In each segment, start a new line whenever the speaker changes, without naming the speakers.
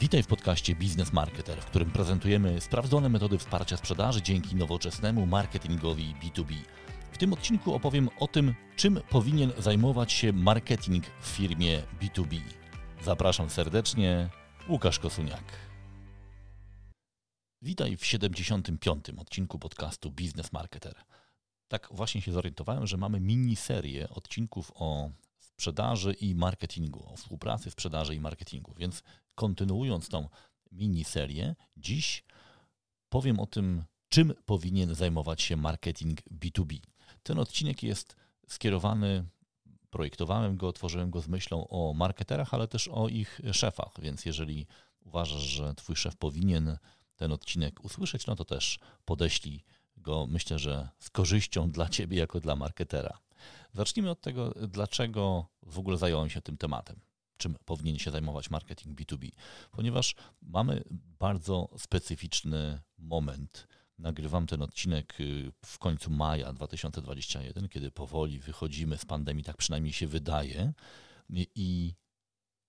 Witaj w podcaście Biznes Marketer, w którym prezentujemy sprawdzone metody wsparcia sprzedaży dzięki nowoczesnemu marketingowi B2B. W tym odcinku opowiem o tym, czym powinien zajmować się marketing w firmie B2B. Zapraszam serdecznie, Łukasz Kosuniak. Witaj w 75. odcinku podcastu Biznes Marketer. Tak właśnie się zorientowałem, że mamy miniserię odcinków o sprzedaży i marketingu, o współpracy sprzedaży i marketingu. Więc kontynuując tą miniserię, dziś powiem o tym, czym powinien zajmować się marketing B2B. Ten odcinek jest skierowany, projektowałem go, tworzyłem go z myślą o marketerach, ale też o ich szefach, więc jeżeli uważasz, że twój szef powinien ten odcinek usłyszeć, no to też podeślij go, myślę, że z korzyścią dla ciebie jako dla marketera. Zacznijmy od tego, dlaczego w ogóle zająłem się tym tematem. Czym powinien się zajmować marketing B2B? Ponieważ mamy bardzo specyficzny moment. Nagrywam ten odcinek y, w końcu maja 2021, kiedy powoli wychodzimy z pandemii, tak przynajmniej się wydaje. I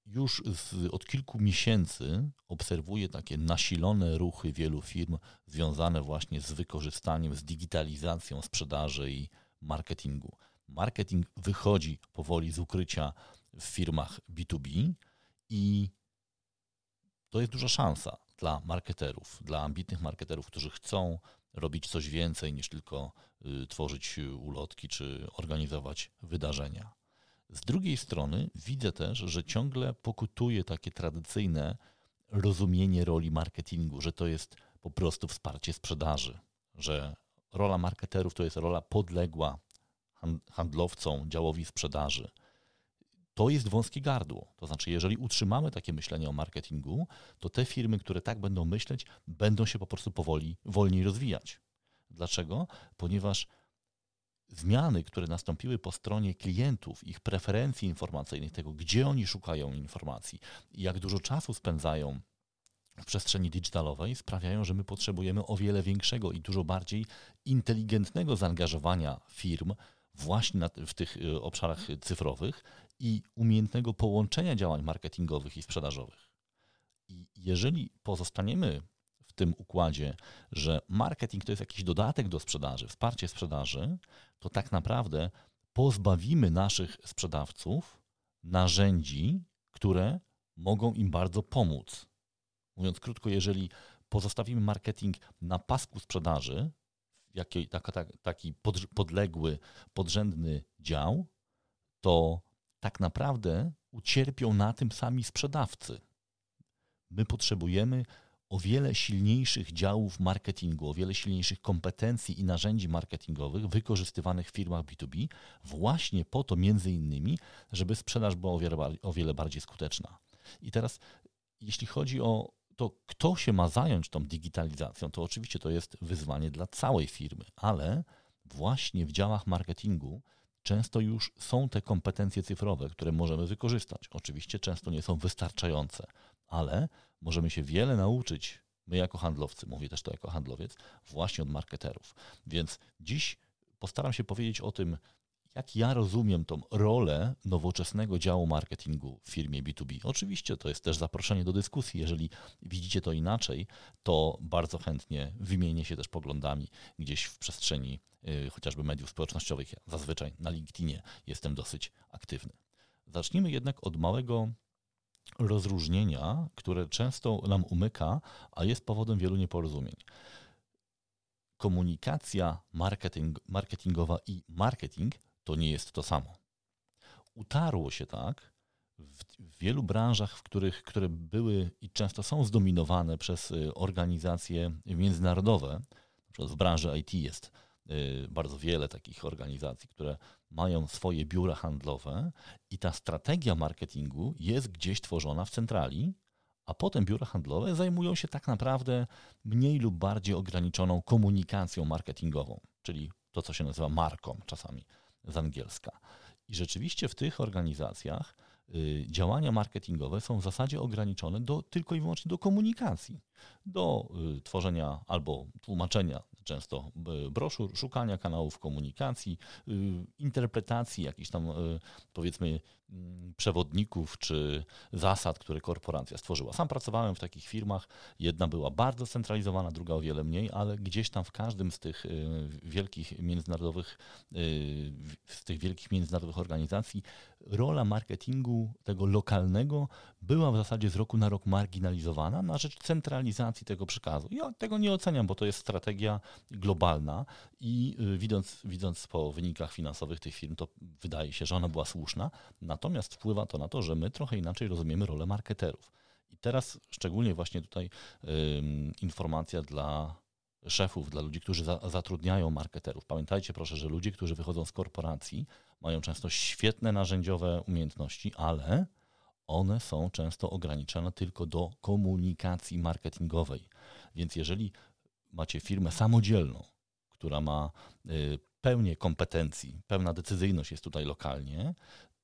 już z, od kilku miesięcy obserwuję takie nasilone ruchy wielu firm związane właśnie z wykorzystaniem, z digitalizacją sprzedaży i marketingu. Marketing wychodzi powoli z ukrycia w firmach B2B i to jest duża szansa dla marketerów, dla ambitnych marketerów, którzy chcą robić coś więcej niż tylko y, tworzyć ulotki czy organizować wydarzenia. Z drugiej strony widzę też, że ciągle pokutuje takie tradycyjne rozumienie roli marketingu, że to jest po prostu wsparcie sprzedaży, że rola marketerów to jest rola podległa handlowcom, działowi sprzedaży. To jest wąskie gardło. To znaczy, jeżeli utrzymamy takie myślenie o marketingu, to te firmy, które tak będą myśleć, będą się po prostu powoli, wolniej rozwijać. Dlaczego? Ponieważ zmiany, które nastąpiły po stronie klientów, ich preferencji informacyjnych, tego, gdzie oni szukają informacji jak dużo czasu spędzają w przestrzeni digitalowej, sprawiają, że my potrzebujemy o wiele większego i dużo bardziej inteligentnego zaangażowania firm właśnie w tych y, obszarach cyfrowych i umiejętnego połączenia działań marketingowych i sprzedażowych. I jeżeli pozostaniemy tym układzie, że marketing to jest jakiś dodatek do sprzedaży, wsparcie sprzedaży, to tak naprawdę pozbawimy naszych sprzedawców narzędzi, które mogą im bardzo pomóc. Mówiąc krótko, jeżeli pozostawimy marketing na pasku sprzedaży, jaki, taka, taki podległy, podrzędny dział, to tak naprawdę ucierpią na tym sami sprzedawcy. My potrzebujemy o wiele silniejszych działów marketingu, o wiele silniejszych kompetencji i narzędzi marketingowych wykorzystywanych w firmach B2B, właśnie po to między innymi, żeby sprzedaż była o wiele, o wiele bardziej skuteczna. I teraz, jeśli chodzi o to, kto się ma zająć tą digitalizacją, to oczywiście to jest wyzwanie dla całej firmy, ale właśnie w działach marketingu często już są te kompetencje cyfrowe, które możemy wykorzystać. Oczywiście często nie są wystarczające, ale możemy się wiele nauczyć, my jako handlowcy, mówię też to jako handlowiec, właśnie od marketerów. Więc dziś postaram się powiedzieć o tym, jak ja rozumiem tą rolę nowoczesnego działu marketingu w firmie B2B. Oczywiście to jest też zaproszenie do dyskusji. Jeżeli widzicie to inaczej, to bardzo chętnie wymienię się też poglądami gdzieś w przestrzeni y, chociażby mediów społecznościowych. Ja zazwyczaj na LinkedInie jestem dosyć aktywny. Zacznijmy jednak od małego rozróżnienia, które często nam umyka, a jest powodem wielu nieporozumień. Komunikacja marketing, marketingowa i marketing to nie jest to samo. Utarło się tak w, wielu branżach, w których, które były i często są zdominowane przez y, organizacje międzynarodowe, na przykład w branży IT jest y, bardzo wiele takich organizacji, które mają swoje biura handlowe i ta strategia marketingu jest gdzieś tworzona w centrali, a potem biura handlowe zajmują się tak naprawdę mniej lub bardziej ograniczoną komunikacją marketingową, czyli to, co się nazywa marką czasami z angielska. I rzeczywiście w tych organizacjach y, działania marketingowe są w zasadzie ograniczone do, tylko i wyłącznie do komunikacji, do y, tworzenia albo tłumaczenia często y, broszur, szukania kanałów komunikacji, interpretacji jakichś tam powiedzmy przewodników czy zasad, które korporacja stworzyła. Sam pracowałem w takich firmach. Jedna była bardzo centralizowana, druga o wiele mniej, ale gdzieś tam w każdym z tych y, wielkich międzynarodowych, y, z tych wielkich międzynarodowych organizacji rola marketingu tego lokalnego była w zasadzie z roku na rok marginalizowana na rzecz centralizacji tego przekazu. Ja tego nie oceniam, bo to jest strategia globalna i y, widząc, widząc po wynikach finansowych tych firm, to wydaje się, że ona była słuszna. Natomiast wpływa to na to, że my trochę inaczej rozumiemy rolę marketerów. I teraz szczególnie właśnie tutaj informacja dla szefów, dla ludzi, którzy za, zatrudniają marketerów. Pamiętajcie proszę, że ludzie, którzy wychodzą z korporacji, mają często świetne narzędziowe umiejętności, ale one są często ograniczone tylko do komunikacji marketingowej. Więc jeżeli macie firmę samodzielną, która ma y, pełnię kompetencji, pełna decyzyjność jest tutaj lokalnie,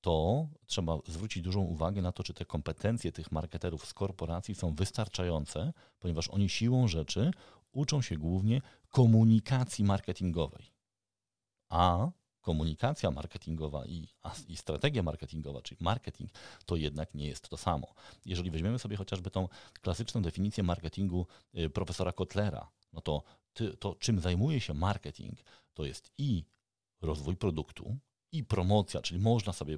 to trzeba zwrócić dużą uwagę na to, czy te kompetencje tych marketerów z korporacji są wystarczające, ponieważ oni siłą rzeczy uczą się głównie komunikacji marketingowej. A komunikacja marketingowa i, i, strategia marketingowa, czyli marketing, to jednak nie jest to samo. Jeżeli weźmiemy sobie chociażby tą klasyczną definicję marketingu y, profesora Kotlera, no to to czym zajmuje się marketing, to jest i rozwój produktu, i promocja, czyli można sobie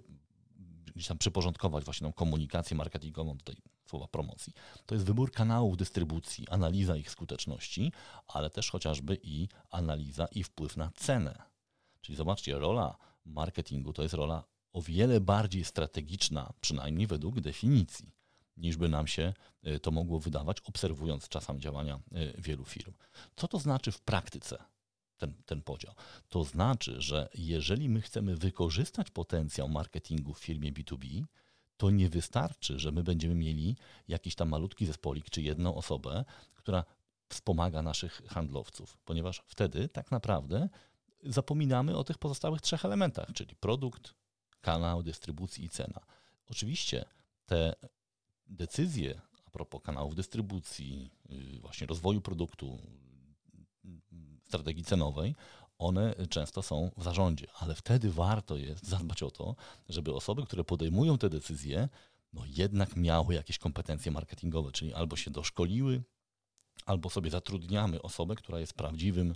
gdzieś tam przyporządkować właśnie tą komunikację marketingową tej słowa promocji. To jest wybór kanałów dystrybucji, analiza ich skuteczności, ale też chociażby i analiza i wpływ na cenę. Czyli zobaczcie, rola marketingu to jest rola o wiele bardziej strategiczna, przynajmniej według definicji, niż by nam się y, to mogło wydawać, obserwując czasami działania y, wielu firm. Co to znaczy w praktyce? Ten, ten podział. To znaczy, że jeżeli my chcemy wykorzystać potencjał marketingu w firmie B2B, to nie wystarczy, że my będziemy mieli jakiś tam malutki zespolik czy jedną osobę, która wspomaga naszych handlowców, ponieważ wtedy tak naprawdę zapominamy o tych pozostałych trzech elementach, czyli produkt, kanał dystrybucji i cena. Oczywiście te decyzje a propos kanałów dystrybucji, y, właśnie rozwoju produktu, strategii cenowej, one często są w zarządzie, ale wtedy warto jest zadbać o to, żeby osoby, które podejmują te decyzje, no jednak miały jakieś kompetencje marketingowe, czyli albo się doszkoliły, albo sobie zatrudniamy osobę, która jest prawdziwym y,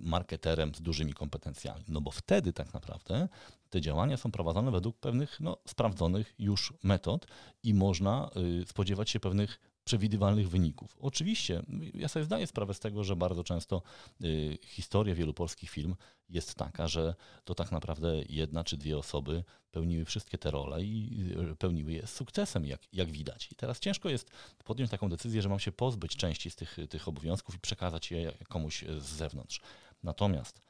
marketerem z dużymi kompetencjami. No bo wtedy tak naprawdę te działania są prowadzone według pewnych no, sprawdzonych już metod i można y, spodziewać się pewnych przewidywalnych wyników. Oczywiście, ja sobie zdaję sprawę z tego, że bardzo często y, historia wielu polskich firm jest taka, że to tak naprawdę jedna czy dwie osoby pełniły wszystkie te role i y, pełniły je z sukcesem, jak, jak widać. I teraz ciężko jest podjąć taką decyzję, że mam się pozbyć części z tych, tych obowiązków i przekazać je komuś z zewnątrz. Natomiast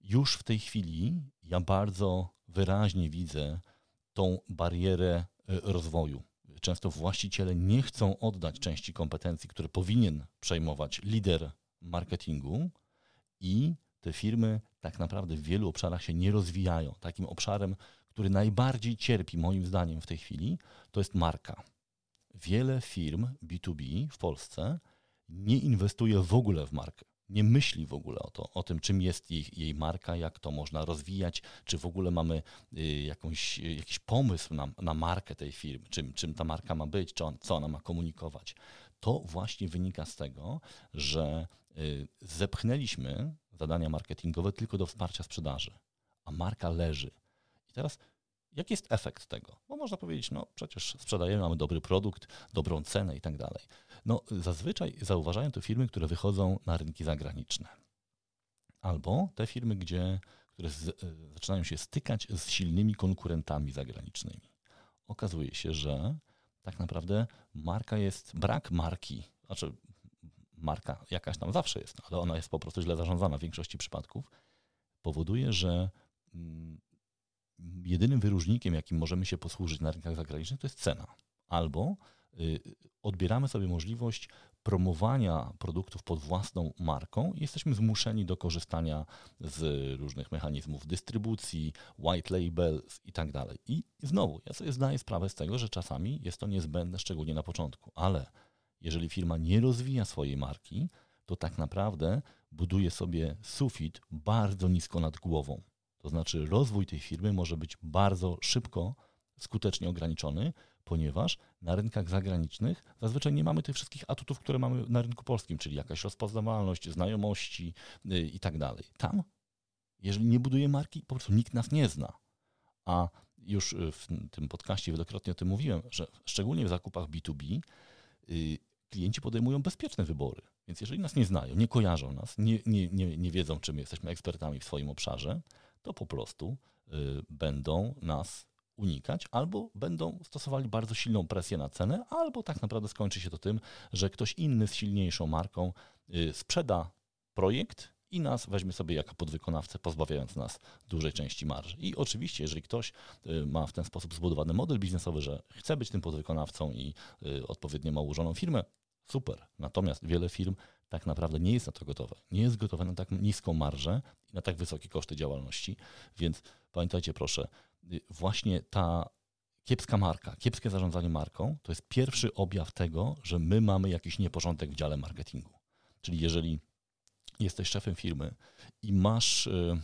już w tej chwili ja bardzo wyraźnie widzę tą barierę y, rozwoju często właściciele nie chcą oddać części kompetencji, które powinien przejmować lider marketingu i te firmy tak naprawdę w wielu obszarach się nie rozwijają. Takim obszarem, który najbardziej cierpi moim zdaniem w tej chwili, to jest marka. Wiele firm B2B w Polsce nie inwestuje w ogóle w markę nie myśli w ogóle o, to, o tym, czym jest jej, jej marka, jak to można rozwijać, czy w ogóle mamy y, jakąś, y, jakiś pomysł na, na markę tej firmy, czym, czym ta marka ma być, on, co ona ma komunikować. To właśnie wynika z tego, że y, zepchnęliśmy zadania marketingowe tylko do wsparcia sprzedaży, a marka leży. I teraz Jaki jest efekt tego? Bo można powiedzieć, no przecież sprzedajemy, mamy dobry produkt, dobrą cenę i tak dalej. No zazwyczaj zauważają to firmy, które wychodzą na rynki zagraniczne. Albo te firmy, gdzie, które z, e, zaczynają się stykać z silnymi konkurentami zagranicznymi. Okazuje się, że tak naprawdę marka jest, brak marki, znaczy marka jakaś tam zawsze jest, ale ona jest po prostu źle zarządzana w większości przypadków, powoduje, że mm, jedynym wyróżnikiem, jakim możemy się posłużyć na rynkach zagranicznych, to jest cena. Albo y, odbieramy sobie możliwość promowania produktów pod własną marką i jesteśmy zmuszeni do korzystania z różnych mechanizmów dystrybucji, white labels i tak dalej. I znowu, ja sobie zdaję sprawę z tego, że czasami jest to niezbędne, szczególnie na początku, ale jeżeli firma nie rozwija swojej marki, to tak naprawdę buduje sobie sufit bardzo nisko nad głową. To znaczy rozwój tej firmy może być bardzo szybko skutecznie ograniczony, ponieważ na rynkach zagranicznych zazwyczaj nie mamy tych wszystkich atutów, które mamy na rynku polskim, czyli jakaś rozpoznawalność, znajomości y, i tak dalej. Tam, jeżeli nie buduje marki, po prostu nikt nas nie zna. A już w tym podcaście wielokrotnie o tym mówiłem, że szczególnie w zakupach B2B y, klienci podejmują bezpieczne wybory. Więc jeżeli nas nie znają, nie kojarzą nas, nie, nie, nie, nie wiedzą, czym jesteśmy ekspertami w swoim obszarze, to po prostu y, będą nas unikać, albo będą stosowali bardzo silną presję na cenę, albo tak naprawdę skończy się to tym, że ktoś inny z silniejszą marką y, sprzeda projekt i nas weźmie sobie jako podwykonawcę, pozbawiając nas dużej części marży. I oczywiście, jeżeli ktoś y, ma w ten sposób zbudowany model biznesowy, że chce być tym podwykonawcą i odpowiednio ma ułożoną firmę, super. Natomiast wiele firm tak naprawdę nie jest na to gotowe. Nie jest gotowe na tak niską marżę i na tak wysokie koszty działalności, więc pamiętajcie proszę, Y, właśnie ta kiepska marka, kiepskie zarządzanie marką to jest pierwszy objaw tego, że my mamy jakiś nieporządek w dziale marketingu. Czyli jeżeli jesteś szefem firmy i masz, y,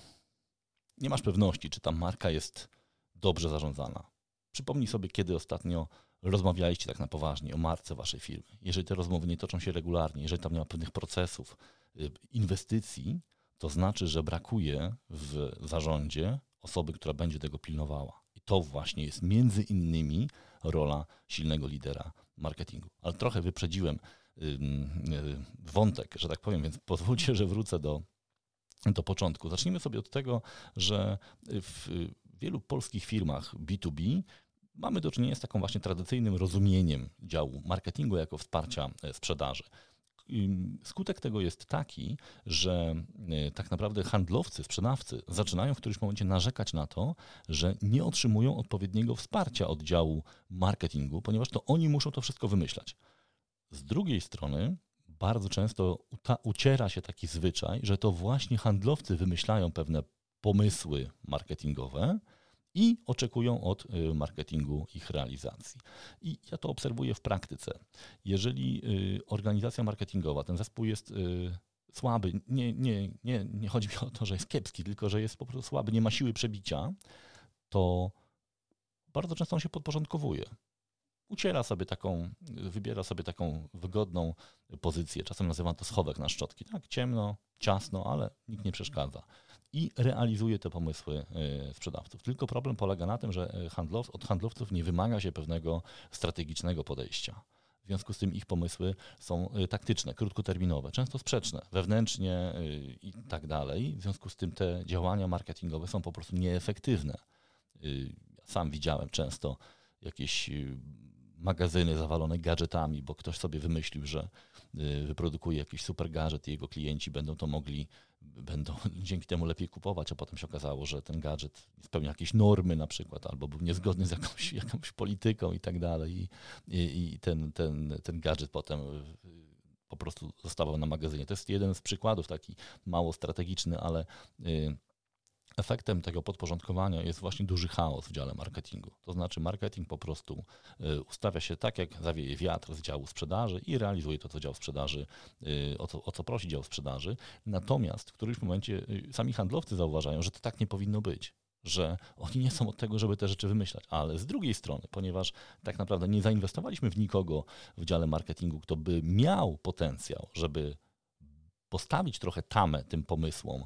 nie masz pewności, czy ta marka jest dobrze zarządzana. Przypomnij sobie, kiedy ostatnio rozmawialiście tak na poważnie o marce waszej firmy. Jeżeli te rozmowy nie toczą się regularnie, jeżeli tam nie ma pewnych procesów, y, inwestycji, to znaczy, że brakuje w zarządzie osoby, która będzie tego pilnowała. I to właśnie jest między innymi rola silnego lidera marketingu. Ale trochę wyprzedziłem wątek, że tak powiem, więc pozwólcie, że wrócę do, do początku. Zacznijmy sobie od tego, że w wielu polskich firmach B2B mamy do czynienia z taką właśnie tradycyjnym rozumieniem działu marketingu jako wsparcia e, sprzedaży. Skutek tego jest taki, że e, tak naprawdę handlowcy, sprzedawcy zaczynają w którymś momencie narzekać na to, że nie otrzymują odpowiedniego wsparcia od działu marketingu, ponieważ to oni muszą to wszystko wymyślać. Z drugiej strony, bardzo często uciera się taki zwyczaj, że to właśnie handlowcy wymyślają pewne pomysły marketingowe, i oczekują od y, marketingu ich realizacji. I ja to obserwuję w praktyce. Jeżeli y, organizacja marketingowa, ten zespół jest y, słaby, nie, nie, nie, nie chodzi mi o to, że jest kiepski, tylko że jest po prostu słaby, nie ma siły przebicia, to bardzo często on się podporządkowuje. Uciera sobie taką, wybiera sobie taką wygodną pozycję. Czasem nazywam to schowek na szczotki. Tak, ciemno, ciasno, ale nikt nie przeszkadza i realizuje te pomysły e, sprzedawców. Tylko problem polega na tym, że e, handlow, od handlowców nie wymaga się pewnego strategicznego podejścia. W związku z tym ich pomysły są e, taktyczne, krótkoterminowe, często sprzeczne, wewnętrznie i tak dalej. W związku z tym te działania marketingowe są po prostu nieefektywne. Sam widziałem często jakieś magazyny zawalone gadżetami, bo ktoś sobie wymyślił, że wyprodukuje jakiś super gadżet i jego klienci będą to mogli będą dzięki temu lepiej kupować, a potem się okazało, że ten gadżet spełnia jakieś normy na przykład, albo był niezgodny z jakąś, jakąś polityką i tak dalej. I, i ten, ten, ten gadżet potem po prostu zostawał na magazynie. To jest jeden z przykładów, taki mało strategiczny, ale y, efektem tego podporządkowania jest właśnie duży chaos w dziale marketingu. To znaczy marketing po prostu y, ustawia się tak, jak zawieje wiatr z działu sprzedaży i realizuje to, co dział sprzedaży, y, o co, o co prosi dział sprzedaży. Natomiast w którymś momencie y, sami handlowcy zauważają, że to tak nie powinno być że oni nie są od tego, żeby te rzeczy wymyślać. Ale z drugiej strony, ponieważ tak naprawdę nie zainwestowaliśmy w nikogo w dziale marketingu, kto by miał potencjał, żeby postawić trochę tamę tym pomysłom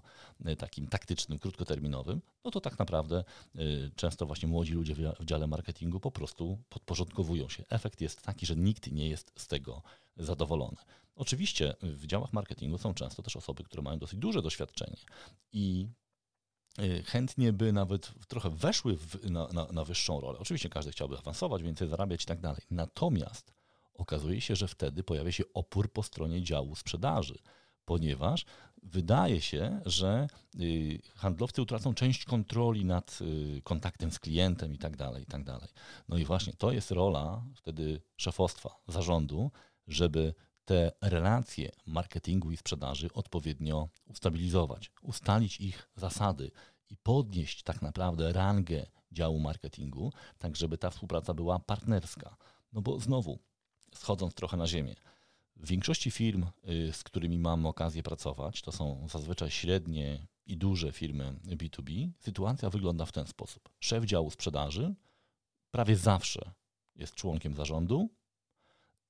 y, takim taktycznym, krótkoterminowym, no to tak naprawdę y, często właśnie młodzi ludzie w dziale marketingu po prostu podporządkowują się. Efekt jest taki, że nikt nie jest z tego zadowolony. Oczywiście w działach marketingu są często też osoby, które mają dosyć duże doświadczenie i y, chętnie by nawet trochę weszły w, na, na, na wyższą rolę. Oczywiście każdy chciałby awansować, więcej zarabiać i tak dalej. Natomiast okazuje się, że wtedy pojawia się opór po stronie działu sprzedaży ponieważ wydaje się, że y, handlowcy utracą część kontroli nad y, kontaktem z klientem i tak dalej, i tak dalej. No i właśnie to jest rola wtedy szefostwa, zarządu, żeby te relacje marketingu i sprzedaży odpowiednio ustabilizować, ustalić ich zasady i podnieść tak naprawdę rangę działu marketingu, tak żeby ta współpraca była partnerska. No bo znowu, schodząc trochę na ziemię, w większości firm, y, z którymi mam okazję pracować, to są zazwyczaj średnie i duże firmy B2B, sytuacja wygląda w ten sposób. Szef działu sprzedaży prawie zawsze jest członkiem zarządu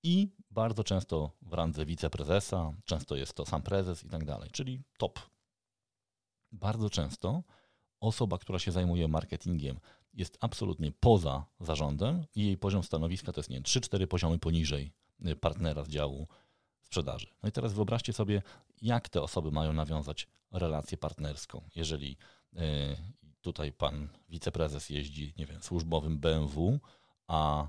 i bardzo często w randze wiceprezesa, często jest to sam prezes i tak dalej, czyli top. Bardzo często osoba, która się zajmuje marketingiem, jest absolutnie poza zarządem i jej poziom stanowiska to jest nie 3-4 poziomy poniżej partnera z działu sprzedaży. No i teraz wyobraźcie sobie, jak te osoby mają nawiązać relację partnerską. Jeżeli y, tutaj pan wiceprezes jeździ, nie wiem, służbowym BMW, a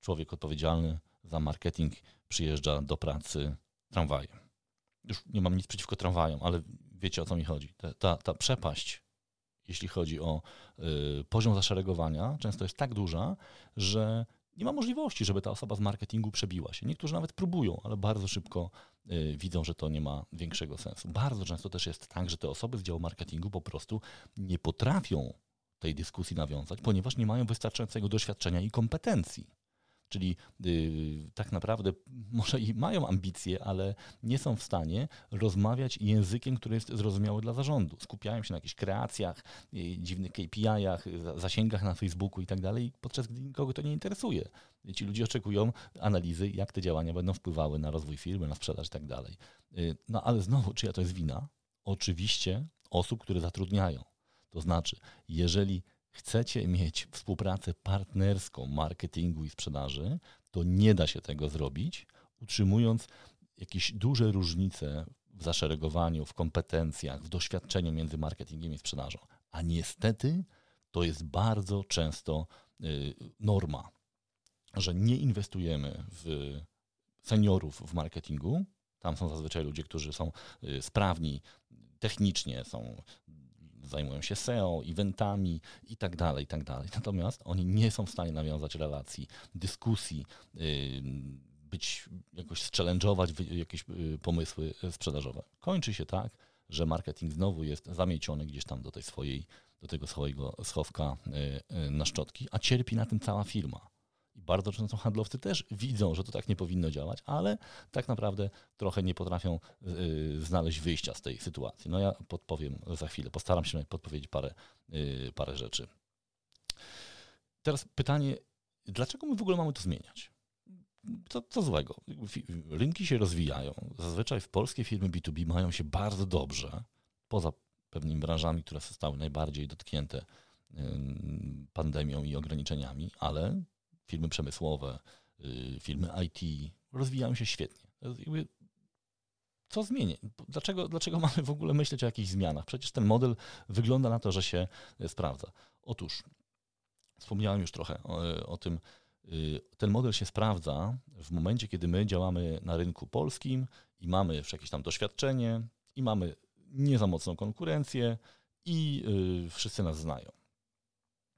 człowiek odpowiedzialny za marketing przyjeżdża do pracy tramwajem. Już nie mam nic przeciwko tramwajom, ale wiecie o co mi chodzi. Ta, ta, ta przepaść, jeśli chodzi o y, poziom zaszeregowania, często jest tak duża, że nie ma możliwości, żeby ta osoba z marketingu przebiła się. Niektórzy nawet próbują, ale bardzo szybko y, widzą, że to nie ma większego sensu. Bardzo często też jest tak, że te osoby z działu marketingu po prostu nie potrafią tej dyskusji nawiązać, ponieważ nie mają wystarczającego doświadczenia i kompetencji. Czyli y, tak naprawdę może i mają ambicje, ale nie są w stanie rozmawiać językiem, który jest zrozumiały dla zarządu. Skupiają się na jakichś kreacjach, y, dziwnych KPI-ach, zasięgach na Facebooku i tak dalej, podczas gdy nikogo to nie interesuje. Ci ludzie oczekują analizy, jak te działania będą wpływały na rozwój firmy, na sprzedaż i tak dalej. Y, no ale znowu, czyja to jest wina? Oczywiście osób, które zatrudniają. To znaczy, jeżeli chcecie mieć współpracę partnerską marketingu i sprzedaży, to nie da się tego zrobić, utrzymując jakieś duże różnice w zaszeregowaniu, w kompetencjach, w doświadczeniu między marketingiem i sprzedażą. A niestety to jest bardzo często y, norma, że nie inwestujemy w seniorów w marketingu. Tam są zazwyczaj ludzie, którzy są y, sprawni technicznie, są zajmują się SEO, eventami i tak dalej, i tak dalej. Natomiast oni nie są w stanie nawiązać relacji, dyskusji, być jakoś challenge'ować jakieś y, pomysły sprzedażowe. Kończy się tak, że marketing znowu jest zamieciony gdzieś tam do tej swojej, do tego swojego schowka y, y, na szczotki, a cierpi na tym cała firma. I bardzo często handlowcy też widzą, że to tak nie powinno działać, ale tak naprawdę trochę nie potrafią y, znaleźć wyjścia z tej sytuacji. No ja podpowiem za chwilę, postaram się podpowiedzieć parę, y, parę rzeczy. Teraz pytanie, dlaczego my w ogóle mamy to zmieniać? Co, co złego? Rynki się rozwijają. Zazwyczaj w polskie firmy B2B mają się bardzo dobrze, poza pewnymi branżami, które zostały najbardziej dotknięte pandemią i ograniczeniami, ale firmy przemysłowe, y, firmy IT rozwijają się świetnie. Co zmieni? Dlaczego, dlaczego mamy w ogóle myśleć o jakichś zmianach? Przecież ten model wygląda na to, że się y, sprawdza. Otóż, wspomniałem już trochę o, o tym, y, ten model się sprawdza w momencie, kiedy my działamy na rynku polskim i mamy już jakieś tam doświadczenie i mamy nie za mocną konkurencję i wszyscy nas znają.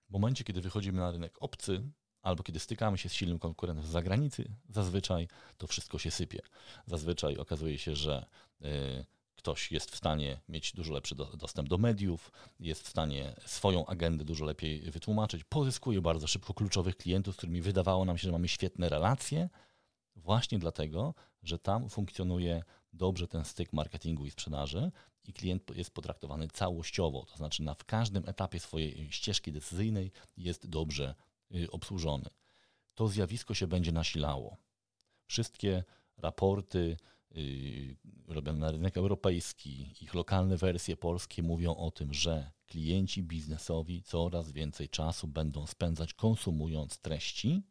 W momencie, kiedy wychodzimy na rynek obcy, albo kiedy stykamy się z silnym konkurentem z zagranicy, zazwyczaj to wszystko się sypie. Zazwyczaj okazuje się, że y, ktoś jest w stanie mieć dużo lepszy do, dostęp do mediów, jest w stanie swoją agendę dużo lepiej wytłumaczyć, pozyskuje bardzo szybko kluczowych klientów, z którymi wydawało nam się, że mamy świetne relacje, właśnie dlatego, że tam funkcjonuje dobrze ten styk marketingu i sprzedaży i klient jest potraktowany całościowo, to znaczy na w każdym etapie swojej ścieżki decyzyjnej jest dobrze obsłużony. To zjawisko się będzie nasilało. Wszystkie raporty y, robione na rynek europejski, ich lokalne wersje polskie mówią o tym, że klienci biznesowi coraz więcej czasu będą spędzać konsumując treści.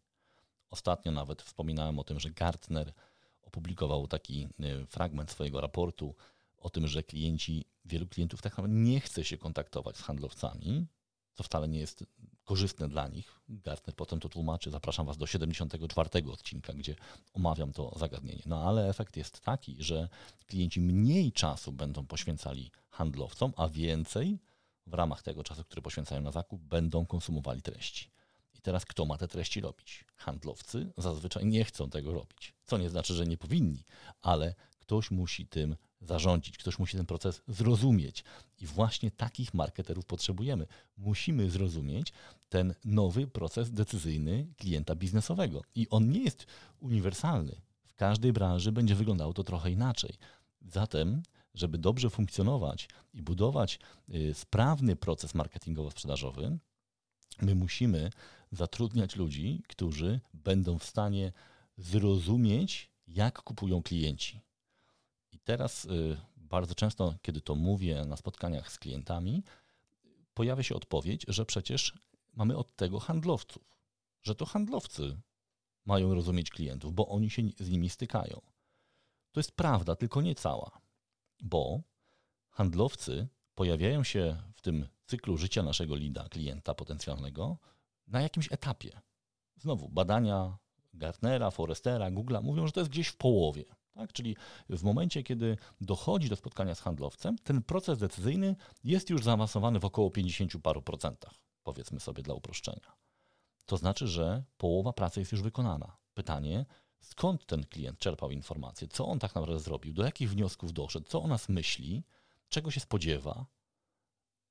Ostatnio nawet wspominałem o tym, że Gartner opublikował taki y, fragment swojego raportu o tym, że klienci, wielu klientów tak naprawdę nie chce się kontaktować z handlowcami, co wcale nie jest korzystne dla nich. Gartner potem to tłumaczy. Zapraszam Was do 74 odcinka, gdzie omawiam to zagadnienie. No ale efekt jest taki, że klienci mniej czasu będą poświęcali handlowcom, a więcej w ramach tego czasu, który poświęcają na zakup, będą konsumowali treści. I teraz kto ma te treści robić? Handlowcy zazwyczaj nie chcą tego robić. Co nie znaczy, że nie powinni, ale ktoś musi tym zarządzić, ktoś musi ten proces zrozumieć. I właśnie takich marketerów potrzebujemy. Musimy zrozumieć ten nowy proces decyzyjny klienta biznesowego. I on nie jest uniwersalny. W każdej branży będzie wyglądało to trochę inaczej. Zatem, żeby dobrze funkcjonować i budować y, sprawny proces marketingowo-sprzedażowy, My musimy zatrudniać ludzi, którzy będą w stanie zrozumieć, jak kupują klienci. Teraz y, bardzo często, kiedy to mówię na spotkaniach z klientami, pojawia się odpowiedź, że przecież mamy od tego handlowców, że to handlowcy mają rozumieć klientów, bo oni się z nimi stykają. To jest prawda, tylko nie cała, bo handlowcy pojawiają się w tym cyklu życia naszego lida, klienta potencjalnego, na jakimś etapie. Znowu, badania Gartnera, Forestera, Google'a mówią, że to jest gdzieś w połowie. Tak? Czyli w momencie, kiedy dochodzi do spotkania z handlowcem, ten proces decyzyjny jest już zaawansowany w około 50 paru procentach, powiedzmy sobie dla uproszczenia. To znaczy, że połowa pracy jest już wykonana. Pytanie, skąd ten klient czerpał informacje, co on tak naprawdę zrobił, do jakich wniosków doszedł, co o nas myśli, czego się spodziewa.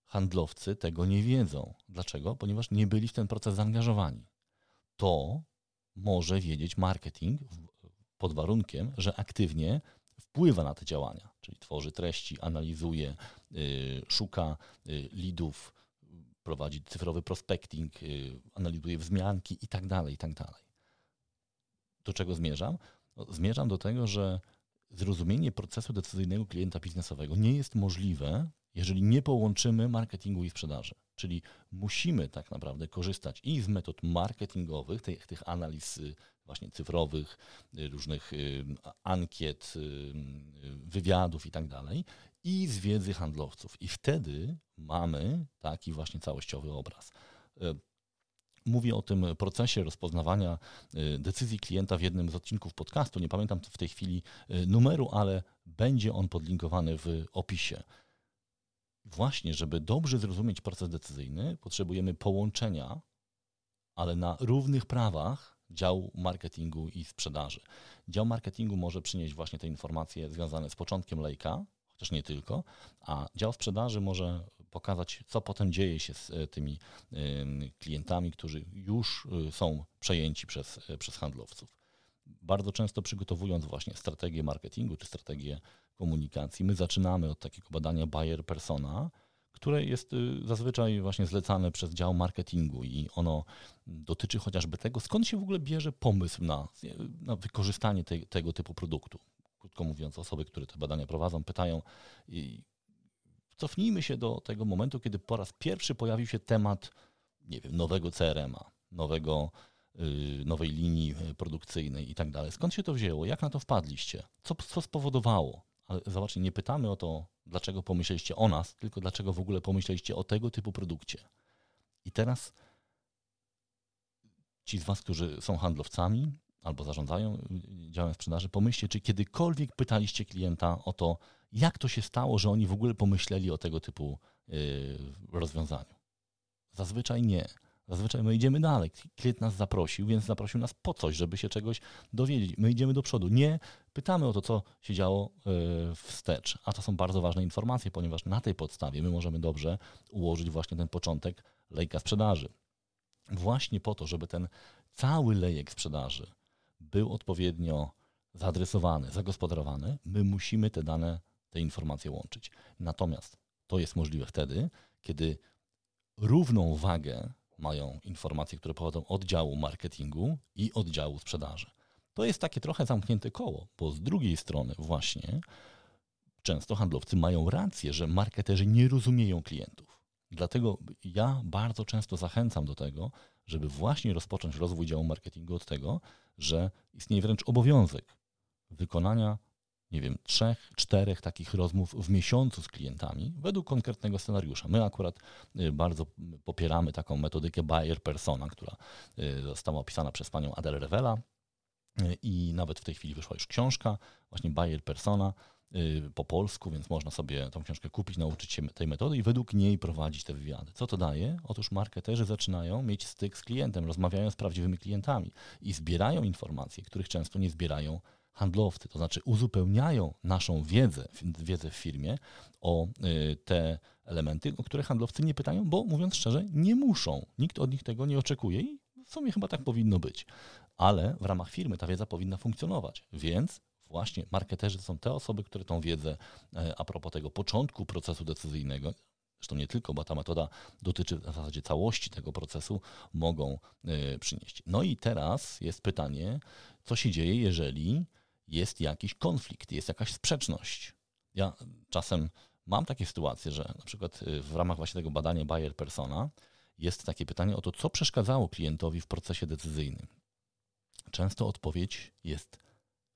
Handlowcy tego nie wiedzą. Dlaczego? Ponieważ nie byli w ten proces zaangażowani. To może wiedzieć marketing pod warunkiem, że aktywnie wpływa na te działania, czyli tworzy treści, analizuje, yy, szuka yy, lidów, prowadzi cyfrowy prospecting, yy, analizuje wzmianki i tak dalej, i tak dalej. Do czego zmierzam? No, zmierzam do tego, że zrozumienie procesu decyzyjnego klienta biznesowego nie jest możliwe, jeżeli nie połączymy marketingu i sprzedaży. Czyli musimy tak naprawdę korzystać i z metod marketingowych, tych, tych analiz y, właśnie cyfrowych, y, różnych y, ankiet, wywiadów i tak dalej, i z wiedzy handlowców. I wtedy mamy taki właśnie całościowy obraz. Mówię o tym procesie rozpoznawania decyzji klienta w jednym z odcinków podcastu. Nie pamiętam w tej chwili numeru, ale będzie on podlinkowany w opisie właśnie, żeby dobrze zrozumieć proces decyzyjny, potrzebujemy połączenia, ale na równych prawach działu marketingu i sprzedaży. Dział marketingu może przynieść właśnie te informacje związane z początkiem lejka, chociaż nie tylko, a dział sprzedaży może pokazać, co potem dzieje się z e, tymi klientami, którzy już e, są przejęci przez, e, przez handlowców. Bardzo często przygotowując właśnie strategię marketingu czy strategię komunikacji. My zaczynamy od takiego badania buyer persona, które jest y, zazwyczaj właśnie zlecane przez dział marketingu i ono dotyczy chociażby tego, skąd się w ogóle bierze pomysł na, na wykorzystanie te, tego typu produktu. Krótko mówiąc, osoby, które te badania prowadzą, pytają i cofnijmy się do tego momentu, kiedy po raz pierwszy pojawił się temat, nie wiem, nowego CRM-a, nowego, yy, nowej linii produkcyjnej i tak dalej. Skąd się to wzięło? Jak na to wpadliście? Co, co spowodowało ale zobaczcie, nie pytamy o to, dlaczego pomyśleliście o nas, tylko dlaczego w ogóle pomyśleliście o tego typu produkcie. I teraz ci z Was, którzy są handlowcami albo zarządzają działem sprzedaży, pomyślcie, czy kiedykolwiek pytaliście klienta o to, jak to się stało, że oni w ogóle pomyśleli o tego typu yy, rozwiązaniu. Zazwyczaj nie. Zazwyczaj my idziemy dalej. Klient nas zaprosił, więc zaprosił nas po coś, żeby się czegoś dowiedzieć. My idziemy do przodu. Nie pytamy o to, co się działo e, wstecz. A to są bardzo ważne informacje, ponieważ na tej podstawie my możemy dobrze ułożyć właśnie ten początek lejka sprzedaży. Właśnie po to, żeby ten cały lejek sprzedaży był odpowiednio zaadresowany, zagospodarowany, my musimy te dane, te informacje łączyć. Natomiast to jest możliwe wtedy, kiedy równą wagę mają informacje, które pochodzą od działu marketingu i od działu sprzedaży. To jest takie trochę zamknięte koło, bo z drugiej strony właśnie często handlowcy mają rację, że marketerzy nie rozumieją klientów. Dlatego ja bardzo często zachęcam do tego, żeby właśnie rozpocząć rozwój działu marketingu od tego, że istnieje wręcz obowiązek wykonania nie wiem, trzech, czterech takich rozmów w miesiącu z klientami według konkretnego scenariusza. My akurat y, bardzo popieramy taką metodykę buyer persona, która y, została opisana przez panią Adele Revela y, i nawet w tej chwili wyszła już książka, właśnie buyer persona po polsku, więc można sobie tą książkę kupić, nauczyć się tej metody i według niej prowadzić te wywiady. Co to daje? Otóż marketerzy zaczynają mieć styk z klientem, rozmawiają z prawdziwymi klientami i zbierają informacje, których często nie zbierają handlowcy, to znaczy uzupełniają naszą wiedzę, wiedzę w firmie o y, te elementy, o które handlowcy nie pytają, bo mówiąc szczerze, nie muszą. Nikt od nich tego nie oczekuje i w sumie chyba tak powinno być. Ale w ramach firmy ta wiedza powinna funkcjonować, więc właśnie marketerzy są te osoby, które tą wiedzę e, a propos tego początku procesu decyzyjnego, zresztą nie tylko, bo ta metoda dotyczy w zasadzie całości tego procesu, mogą y, przynieść. No i teraz jest pytanie, co się dzieje, jeżeli jest jakiś konflikt, jest jakaś sprzeczność. Ja czasem mam takie sytuacje, że na przykład y, w ramach właśnie tego badania Bayer Persona jest takie pytanie o to, co przeszkadzało klientowi w procesie decyzyjnym. Często odpowiedź jest,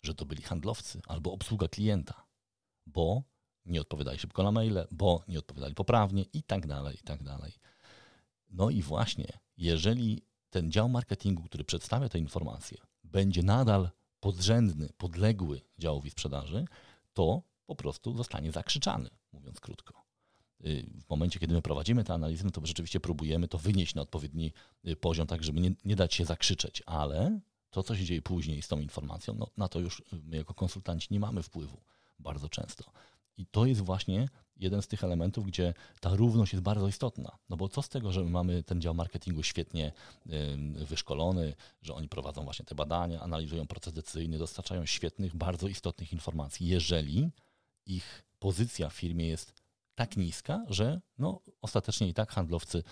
że to byli handlowcy albo obsługa klienta, bo nie odpowiadali szybko na maile, bo nie odpowiadali poprawnie i tak dalej, i tak dalej. No i właśnie, jeżeli ten dział marketingu, który przedstawia te informacje, będzie nadal podrzędny, podległy działowi sprzedaży, to po prostu zostanie zakrzyczany, mówiąc krótko. Y, w momencie, kiedy my prowadzimy te analizy, no to rzeczywiście próbujemy to wynieść na odpowiedni y, poziom, tak żeby nie, nie dać się zakrzyczeć, ale to, co się dzieje później z tą informacją, no, na to już my jako konsultanci nie mamy wpływu bardzo często. I to jest właśnie jeden z tych elementów, gdzie ta równość jest bardzo istotna. No bo co z tego, że my mamy ten dział marketingu świetnie wyszkolony, że oni prowadzą właśnie te badania, analizują proces decyzyjny, dostarczają świetnych, bardzo istotnych informacji, jeżeli ich pozycja w firmie jest tak niska, że no, ostatecznie i tak handlowcy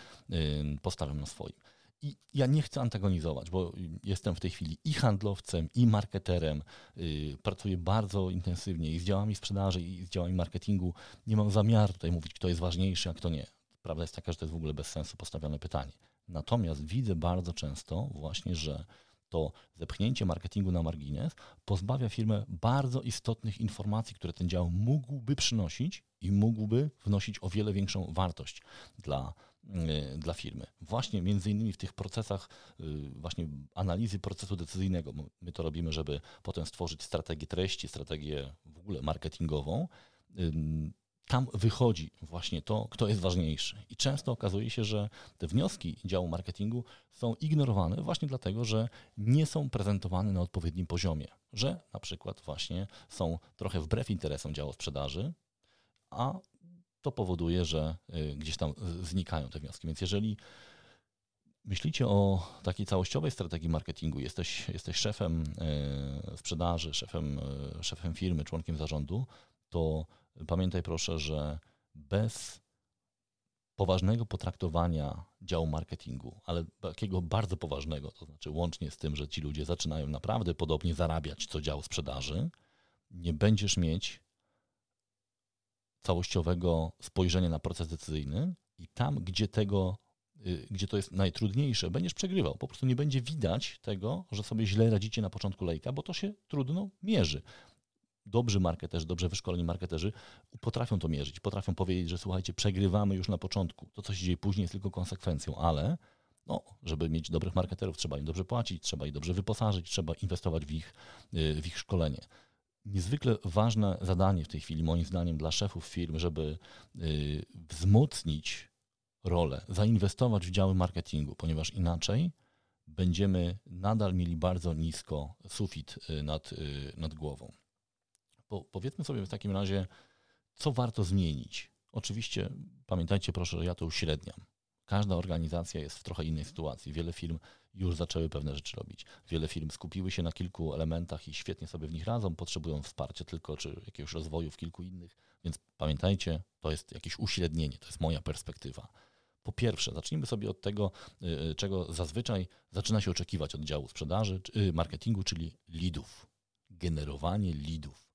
postawią na swoim. I ja nie chcę antagonizować, bo jestem w tej chwili i handlowcem, i marketerem. Y, pracuję bardzo intensywnie i z działami sprzedaży, i z działami marketingu. Nie mam zamiaru tutaj mówić, kto jest ważniejszy, a kto nie. Prawda jest taka, że to jest w ogóle bez sensu postawione pytanie. Natomiast widzę bardzo często właśnie, że to zepchnięcie marketingu na margines pozbawia firmę bardzo istotnych informacji, które ten dział mógłby przynosić i mógłby wnosić o wiele większą wartość dla, dla firmy. Właśnie między innymi w tych procesach y, właśnie analizy procesu decyzyjnego. My to robimy, żeby potem stworzyć strategię treści, strategię w ogóle marketingową tam wychodzi właśnie to, kto jest ważniejszy. I często okazuje się, że te wnioski działu marketingu są ignorowane właśnie dlatego, że nie są prezentowane na odpowiednim poziomie. Że na przykład właśnie są trochę wbrew interesom działu sprzedaży, a to powoduje, że y, gdzieś tam znikają te wnioski. Więc jeżeli myślicie o takiej całościowej strategii marketingu, jesteś, jesteś szefem y, sprzedaży, szefem, y, szefem firmy, członkiem zarządu, to Pamiętaj proszę, że bez poważnego potraktowania działu marketingu, ale takiego bardzo poważnego, to znaczy łącznie z tym, że ci ludzie zaczynają naprawdę podobnie zarabiać co dział sprzedaży, nie będziesz mieć całościowego spojrzenia na proces decyzyjny i tam, gdzie tego, y, gdzie to jest najtrudniejsze, będziesz przegrywał. Po prostu nie będzie widać tego, że sobie źle radzicie na początku lejka, bo to się trudno mierzy dobrzy marketerzy, dobrze wyszkoleni marketerzy potrafią to mierzyć, potrafią powiedzieć, że słuchajcie, przegrywamy już na początku. To, co się dzieje później, jest tylko konsekwencją, ale no, żeby mieć dobrych marketerów, trzeba im dobrze płacić, trzeba ich dobrze wyposażyć, trzeba inwestować w ich, y, w ich szkolenie. Niezwykle ważne zadanie w tej chwili, moim zdaniem, dla szefów firm, żeby y, wzmocnić rolę, zainwestować w działy marketingu, ponieważ inaczej będziemy nadal mieli bardzo nisko sufit y, nad, nad głową po, powiedzmy sobie w takim razie, co warto zmienić. Oczywiście pamiętajcie proszę, że ja to uśredniam. Każda organizacja jest w trochę innej sytuacji. Wiele firm już zaczęły pewne rzeczy robić. Wiele firm skupiły się na kilku elementach i świetnie sobie w nich radzą, potrzebują wsparcia tylko czy jakiegoś rozwoju w kilku innych. Więc pamiętajcie, to jest jakieś uśrednienie, to jest moja perspektywa. Po pierwsze, zacznijmy sobie od tego, y, y, czego zazwyczaj zaczyna się oczekiwać od działu sprzedaży, y, marketingu, czyli leadów. Generowanie leadów.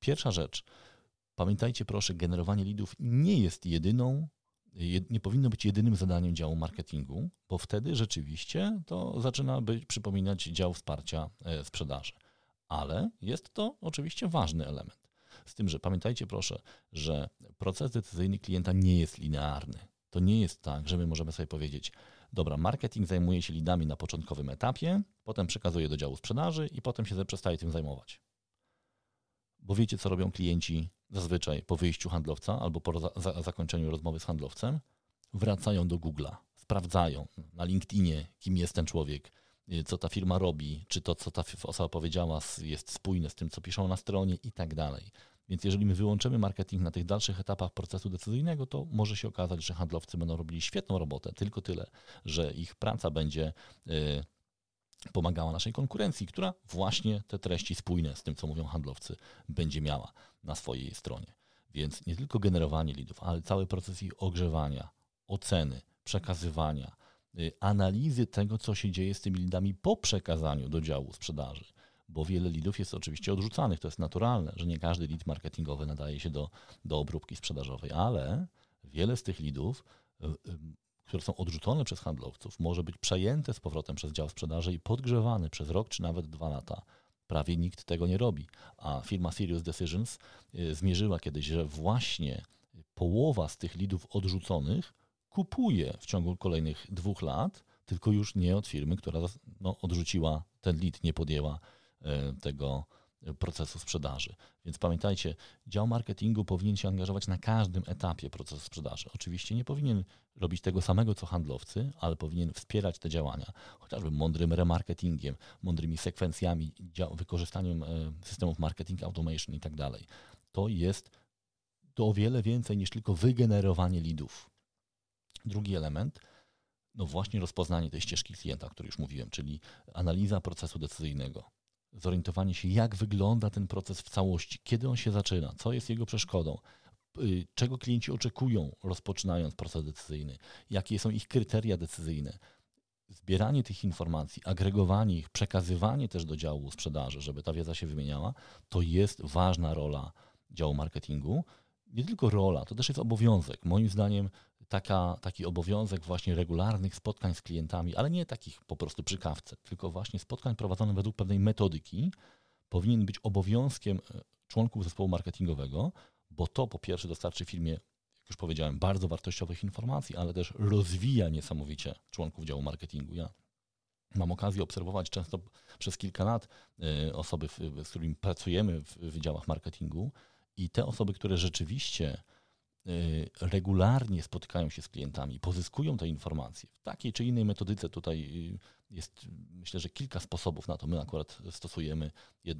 Pierwsza rzecz. Pamiętajcie proszę, generowanie leadów nie jest jedyną, nie powinno być jedynym zadaniem działu marketingu, bo wtedy rzeczywiście to zaczyna być, przypominać dział wsparcia e, sprzedaży. Ale jest to oczywiście ważny element. Z tym, że pamiętajcie proszę, że proces decyzyjny klienta nie jest linearny. To nie jest tak, że my możemy sobie powiedzieć, dobra, marketing zajmuje się lidami na początkowym etapie, potem przekazuje do działu sprzedaży i potem się przestaje tym zajmować bo wiecie, co robią klienci zazwyczaj po wyjściu handlowca albo po za, za, zakończeniu rozmowy z handlowcem? Wracają do Google'a, sprawdzają na LinkedInie, kim jest ten człowiek, y, co ta firma robi, czy to, co ta osoba powiedziała, jest spójne z tym, co piszą na stronie i tak dalej. Więc jeżeli my wyłączymy marketing na tych dalszych etapach procesu decyzyjnego, to może się okazać, że handlowcy będą robili świetną robotę, tylko tyle, że ich praca będzie y, pomagała naszej konkurencji, która właśnie te treści spójne z tym, co mówią handlowcy, będzie miała na swojej stronie. Więc nie tylko generowanie lidów, ale cały proces ich ogrzewania, oceny, przekazywania, y, analizy tego, co się dzieje z tymi lidami po przekazaniu do działu sprzedaży. Bo wiele lidów jest oczywiście odrzucanych, to jest naturalne, że nie każdy lead marketingowy nadaje się do, do obróbki sprzedażowej, ale wiele z tych lidów, y, y, które są odrzucone przez handlowców, może być przejęte z powrotem przez dział sprzedaży i podgrzewane przez rok czy nawet dwa lata. Prawie nikt tego nie robi. A firma Serious Decisions zmierzyła kiedyś, że właśnie połowa z tych lidów odrzuconych kupuje w ciągu kolejnych dwóch lat, tylko już nie od firmy, która no, odrzuciła ten lead, nie podjęła e, tego procesu sprzedaży. Więc pamiętajcie, dział marketingu powinien się angażować na każdym etapie procesu sprzedaży. Oczywiście nie powinien robić tego samego co handlowcy, ale powinien wspierać te działania, chociażby mądrym remarketingiem, mądrymi sekwencjami, wykorzystaniem e, systemów marketing automation i tak dalej. To jest to o wiele więcej niż tylko wygenerowanie leadów. Drugi element, no właśnie rozpoznanie tej ścieżki klienta, o której już mówiłem, czyli analiza procesu decyzyjnego. Zorientowanie się, jak wygląda ten proces w całości, kiedy on się zaczyna, co jest jego przeszkodą, y, czego klienci oczekują, rozpoczynając proces decyzyjny, jakie są ich kryteria decyzyjne. Zbieranie tych informacji, agregowanie ich, przekazywanie też do działu sprzedaży, żeby ta wiedza się wymieniała, to jest ważna rola działu marketingu. Nie tylko rola, to też jest obowiązek. Moim zdaniem taka, taki obowiązek właśnie regularnych spotkań z klientami, ale nie takich po prostu przy kawce, tylko właśnie spotkań prowadzonych według pewnej metodyki, powinien być obowiązkiem e, członków zespołu marketingowego, bo to po pierwsze dostarczy firmie, jak już powiedziałem, bardzo wartościowych informacji, ale też rozwija niesamowicie członków działu marketingu. Ja mam okazję obserwować często przez kilka lat e, osoby, z którymi pracujemy w wydziałach marketingu i te osoby, które rzeczywiście regularnie spotykają się z klientami, pozyskują te informacje w takiej czy innej metodyce. Tutaj y, jest, myślę, że kilka sposobów na to. My akurat stosujemy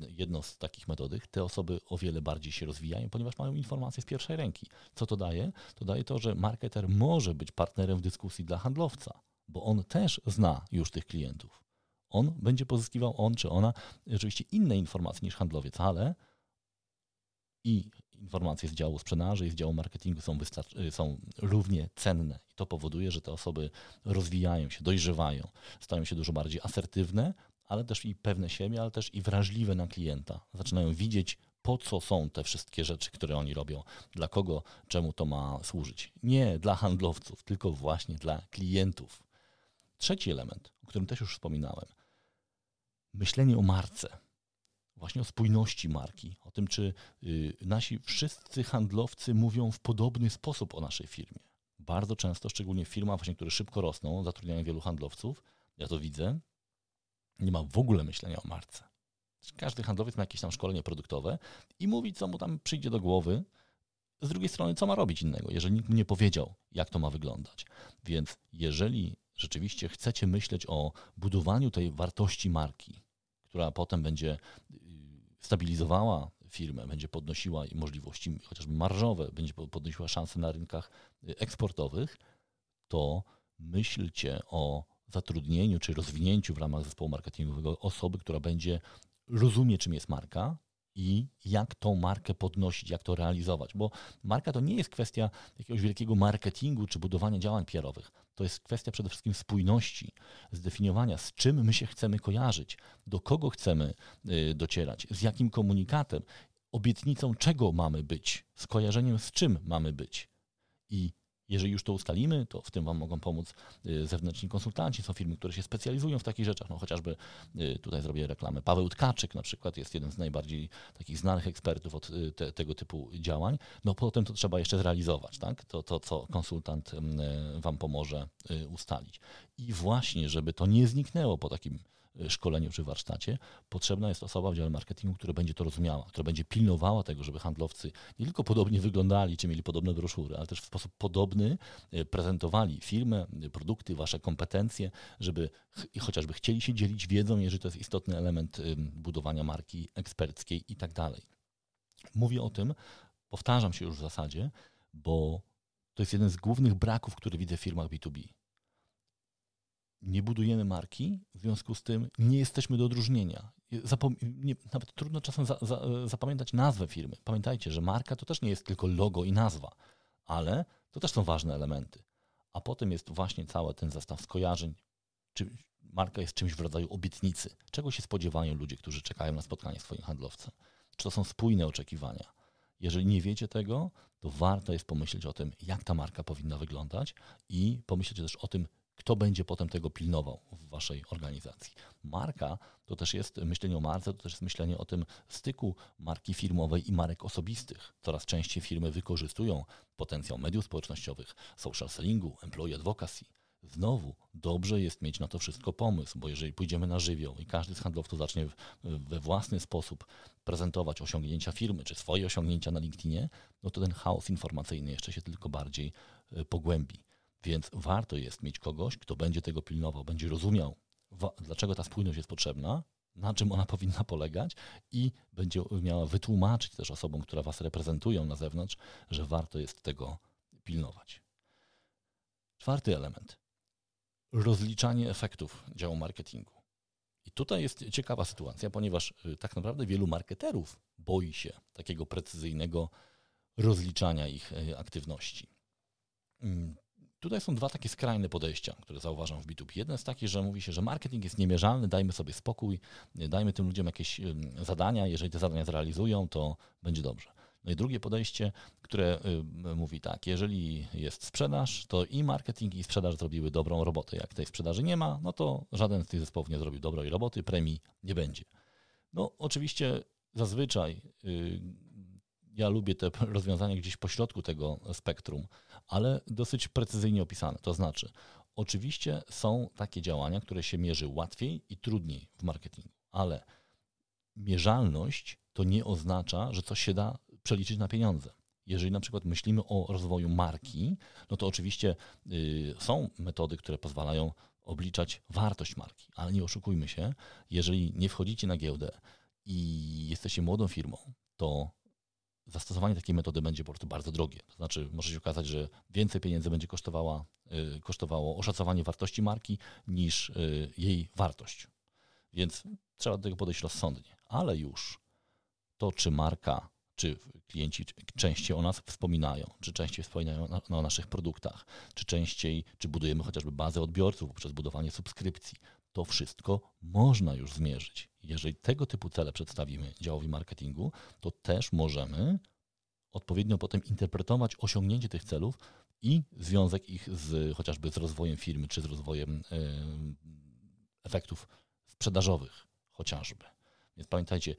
jedno z takich metodyk. Te osoby o wiele bardziej się rozwijają, ponieważ mają informacje z pierwszej ręki. Co to daje? To daje to, że marketer może być partnerem w dyskusji dla handlowca, bo on też zna już tych klientów. On będzie pozyskiwał, on czy ona, oczywiście inne informacje niż handlowiec, ale i informacje z działu sprzedaży i z działu marketingu są, y, są równie cenne. I to powoduje, że te osoby rozwijają się, dojrzewają, stają się dużo bardziej asertywne, ale też i pewne siebie, ale też i wrażliwe na klienta. Zaczynają widzieć, po co są te wszystkie rzeczy, które oni robią, dla kogo, czemu to ma służyć. Nie dla handlowców, tylko właśnie dla klientów. Trzeci element, o którym też już wspominałem, myślenie o marce właśnie o spójności marki, o tym, czy y, nasi wszyscy handlowcy mówią w podobny sposób o naszej firmie. Bardzo często, szczególnie w firmach, właśnie, które szybko rosną, zatrudniają wielu handlowców, ja to widzę, nie ma w ogóle myślenia o marce. Każdy handlowiec ma jakieś tam szkolenie produktowe i mówi, co mu tam przyjdzie do głowy. Z drugiej strony, co ma robić innego, jeżeli nikt mu nie powiedział, jak to ma wyglądać. Więc jeżeli rzeczywiście chcecie myśleć o budowaniu tej wartości marki, która potem będzie stabilizowała firmę, będzie podnosiła możliwości chociażby marżowe, będzie podnosiła szanse na rynkach y, eksportowych, to myślcie o zatrudnieniu czy rozwinięciu w ramach zespołu marketingowego osoby, która będzie rozumie, czym jest marka, i jak tą markę podnosić, jak to realizować. Bo marka to nie jest kwestia jakiegoś wielkiego marketingu czy budowania działań PR-owych. To jest kwestia przede wszystkim spójności, zdefiniowania, z czym my się chcemy kojarzyć, do kogo chcemy y, docierać, z jakim komunikatem, obietnicą czego mamy być, skojarzeniem z czym mamy być. I jeżeli już to ustalimy, to w tym Wam mogą pomóc y, zewnętrzni konsultanci. Są firmy, które się specjalizują w takich rzeczach. No chociażby y, tutaj zrobię reklamę. Paweł Tkaczyk na przykład jest jeden z najbardziej takich znanych ekspertów od y, te, tego typu działań. No potem to trzeba jeszcze zrealizować, tak? To, to co konsultant Wam pomoże ustalić. I właśnie, żeby to nie zniknęło po takim szkoleniu czy warsztacie, potrzebna jest osoba w dziale marketingu, która będzie to rozumiała, która będzie pilnowała tego, żeby handlowcy nie tylko podobnie wyglądali, czy mieli podobne broszury, ale też w sposób podobny e, prezentowali firmę, produkty, wasze kompetencje, żeby chociażby chcieli się dzielić wiedzą, jeżeli to jest istotny element budowania marki eksperckiej i tak dalej. Mówię o tym, powtarzam się już w zasadzie, bo to jest jeden z głównych braków, które widzę w firmach B2B nie budujemy marki, w związku z tym nie jesteśmy do odróżnienia. Zapom nie, nawet trudno czasem za, za, zapamiętać nazwę firmy. Pamiętajcie, że marka to też nie jest tylko logo i nazwa, ale to też są ważne elementy. A potem jest właśnie cały ten zestaw skojarzeń. Czy marka jest czymś w rodzaju obietnicy? Czego się spodziewają ludzie, którzy czekają na spotkanie swoim handlowcem? Czy to są spójne oczekiwania? Jeżeli nie wiecie tego, to warto jest pomyśleć o tym, jak ta marka powinna wyglądać i pomyśleć też o tym, kto będzie potem tego pilnował w waszej organizacji. Marka to też jest myślenie o marce, to też jest myślenie o tym styku marki firmowej i marek osobistych. Coraz częściej firmy wykorzystują potencjał mediów społecznościowych, social sellingu, employee advocacy. Znowu dobrze jest mieć na to wszystko pomysł, bo jeżeli pójdziemy na żywioł i każdy z handlowców zacznie we własny sposób prezentować osiągnięcia firmy czy swoje osiągnięcia na LinkedInie, no to ten chaos informacyjny jeszcze się tylko bardziej e, pogłębi. Więc warto jest mieć kogoś, kto będzie tego pilnował, będzie rozumiał, dlaczego ta spójność jest potrzebna, na czym ona powinna polegać i będzie miała wytłumaczyć też osobom, które Was reprezentują na zewnątrz, że warto jest tego pilnować. Czwarty element. Rozliczanie efektów działu marketingu. I tutaj jest ciekawa sytuacja, ponieważ y, tak naprawdę wielu marketerów boi się takiego precyzyjnego rozliczania ich y, aktywności. Tutaj są dwa takie skrajne podejścia, które zauważam w B2B. Jeden jest taki, że mówi się, że marketing jest niemierzalny, dajmy sobie spokój, dajmy tym ludziom jakieś zadania, jeżeli te zadania zrealizują, to będzie dobrze. No i drugie podejście, które mówi tak, jeżeli jest sprzedaż, to i marketing, i sprzedaż zrobiły dobrą robotę. Jak tej sprzedaży nie ma, no to żaden z tych zespołów nie zrobił dobrej roboty, premii nie będzie. No oczywiście zazwyczaj y, ja lubię te rozwiązania gdzieś pośrodku tego spektrum, ale dosyć precyzyjnie opisane. To znaczy, oczywiście są takie działania, które się mierzy łatwiej i trudniej w marketingu, ale mierzalność to nie oznacza, że coś się da przeliczyć na pieniądze. Jeżeli na przykład myślimy o rozwoju marki, no to oczywiście y, są metody, które pozwalają obliczać wartość marki, ale nie oszukujmy się, jeżeli nie wchodzicie na giełdę i jesteście młodą firmą, to zastosowanie takiej metody będzie po prostu bardzo drogie. To znaczy może się okazać, że więcej pieniędzy będzie kosztowała, y, kosztowało oszacowanie wartości marki niż y, jej wartość. Więc trzeba do tego podejść rozsądnie. Ale już to, czy marka, czy klienci częściej o nas wspominają, czy częściej wspominają o naszych produktach, czy częściej, czy budujemy chociażby bazę odbiorców poprzez budowanie subskrypcji, to wszystko można już zmierzyć. Jeżeli tego typu cele przedstawimy działowi marketingu, to też możemy odpowiednio potem interpretować osiągnięcie tych celów i związek ich z chociażby z rozwojem firmy, czy z rozwojem efektów sprzedażowych chociażby. Więc pamiętajcie,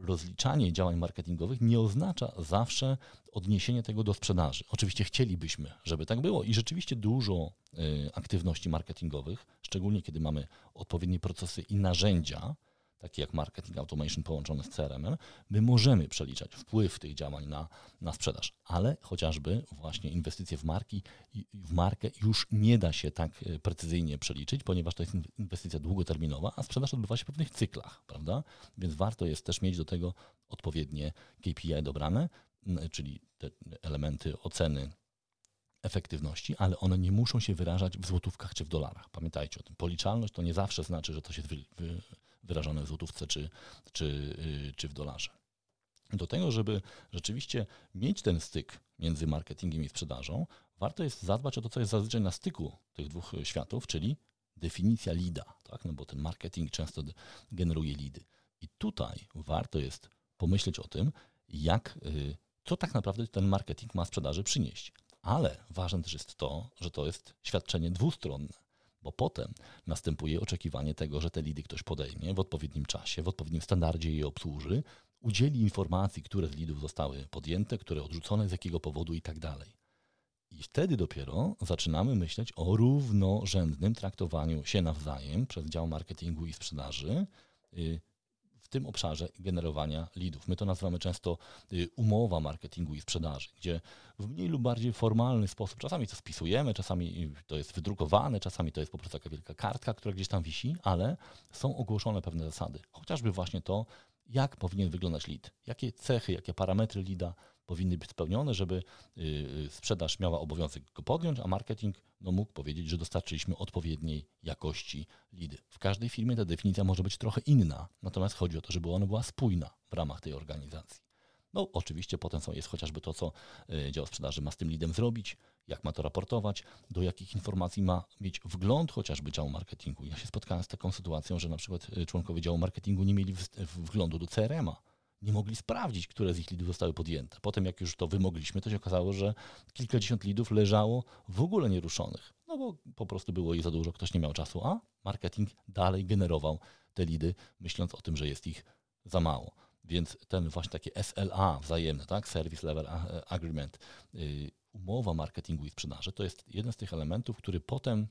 rozliczanie działań marketingowych nie oznacza zawsze odniesienie tego do sprzedaży. Oczywiście chcielibyśmy, żeby tak było i rzeczywiście dużo y, aktywności marketingowych, szczególnie kiedy mamy odpowiednie procesy i narzędzia, takie jak marketing automation połączone z CRM-em, my możemy przeliczać wpływ tych działań na, na sprzedaż, ale chociażby właśnie inwestycje w marki w markę już nie da się tak e, precyzyjnie przeliczyć, ponieważ to jest inwestycja długoterminowa, a sprzedaż odbywa się w pewnych cyklach, prawda? Więc warto jest też mieć do tego odpowiednie KPI dobrane, czyli te elementy oceny efektywności, ale one nie muszą się wyrażać w złotówkach czy w dolarach. Pamiętajcie o tym. Policzalność to nie zawsze znaczy, że to się wy, wy, wyrażone w złotówce czy, czy, y, czy w dolarze. Do tego, żeby rzeczywiście mieć ten styk między marketingiem i sprzedażą, warto jest zadbać o to, co jest zazwyczaj na styku tych dwóch światów, czyli definicja lida, tak? no bo ten marketing często generuje lidy. I tutaj warto jest pomyśleć o tym, jak, y, co tak naprawdę ten marketing ma sprzedaży przynieść. Ale ważne też jest to, że to jest świadczenie dwustronne bo potem następuje oczekiwanie tego, że te lidy ktoś podejmie w odpowiednim czasie, w odpowiednim standardzie je obsłuży, udzieli informacji, które z lidów zostały podjęte, które odrzucone, z jakiego powodu i tak dalej. I wtedy dopiero zaczynamy myśleć o równorzędnym traktowaniu się nawzajem przez dział marketingu i sprzedaży y, tym obszarze generowania leadów. My to nazywamy często y, umowa marketingu i sprzedaży, gdzie w mniej lub bardziej formalny sposób, czasami to spisujemy, czasami to jest wydrukowane, czasami to jest po prostu taka wielka kartka, która gdzieś tam wisi, ale są ogłoszone pewne zasady. Chociażby właśnie to, jak powinien wyglądać lead, jakie cechy, jakie parametry leada powinny być spełnione, żeby y, sprzedaż miała obowiązek go podjąć, a marketing no, mógł powiedzieć, że dostarczyliśmy odpowiedniej jakości leady. W każdej firmie ta definicja może być trochę inna, natomiast chodzi o to, żeby ona była spójna w ramach tej organizacji. No oczywiście potem jest chociażby to, co y, dział sprzedaży ma z tym leadem zrobić, jak ma to raportować, do jakich informacji ma mieć wgląd chociażby działu marketingu. Ja się spotkałem z taką sytuacją, że na przykład y, członkowie działu marketingu nie mieli wglądu do CRM-a nie mogli sprawdzić, które z ich lidów zostały podjęte. Potem, jak już to wymogliśmy, to się okazało, że kilkadziesiąt lidów leżało w ogóle nieruszonych. No bo po prostu było ich za dużo, ktoś nie miał czasu, a marketing dalej generował te lidy, myśląc o tym, że jest ich za mało. Więc ten właśnie takie SLA wzajemne, tak? Service Level Agreement, y, umowa marketingu i sprzedaży, to jest jeden z tych elementów, który potem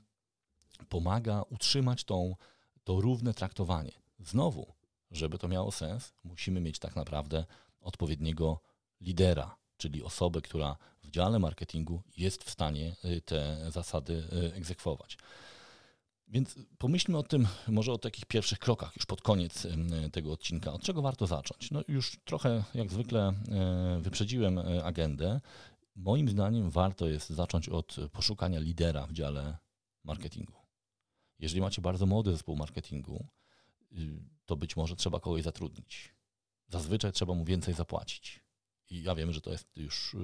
pomaga utrzymać tą, to równe traktowanie. Znowu, żeby to miało sens, musimy mieć tak naprawdę odpowiedniego lidera, czyli osobę, która w dziale marketingu jest w stanie y, te zasady y, egzekwować. Więc pomyślmy o tym, może o takich pierwszych krokach, już pod koniec y, tego odcinka. Od czego warto zacząć? No już trochę, jak zwykle, wyprzedziłem agendę. Moim zdaniem warto jest zacząć od poszukania lidera w dziale marketingu. Jeżeli macie bardzo młody zespół marketingu, to być może trzeba kogoś zatrudnić. Zazwyczaj trzeba mu więcej zapłacić. I ja wiem, że to jest już y,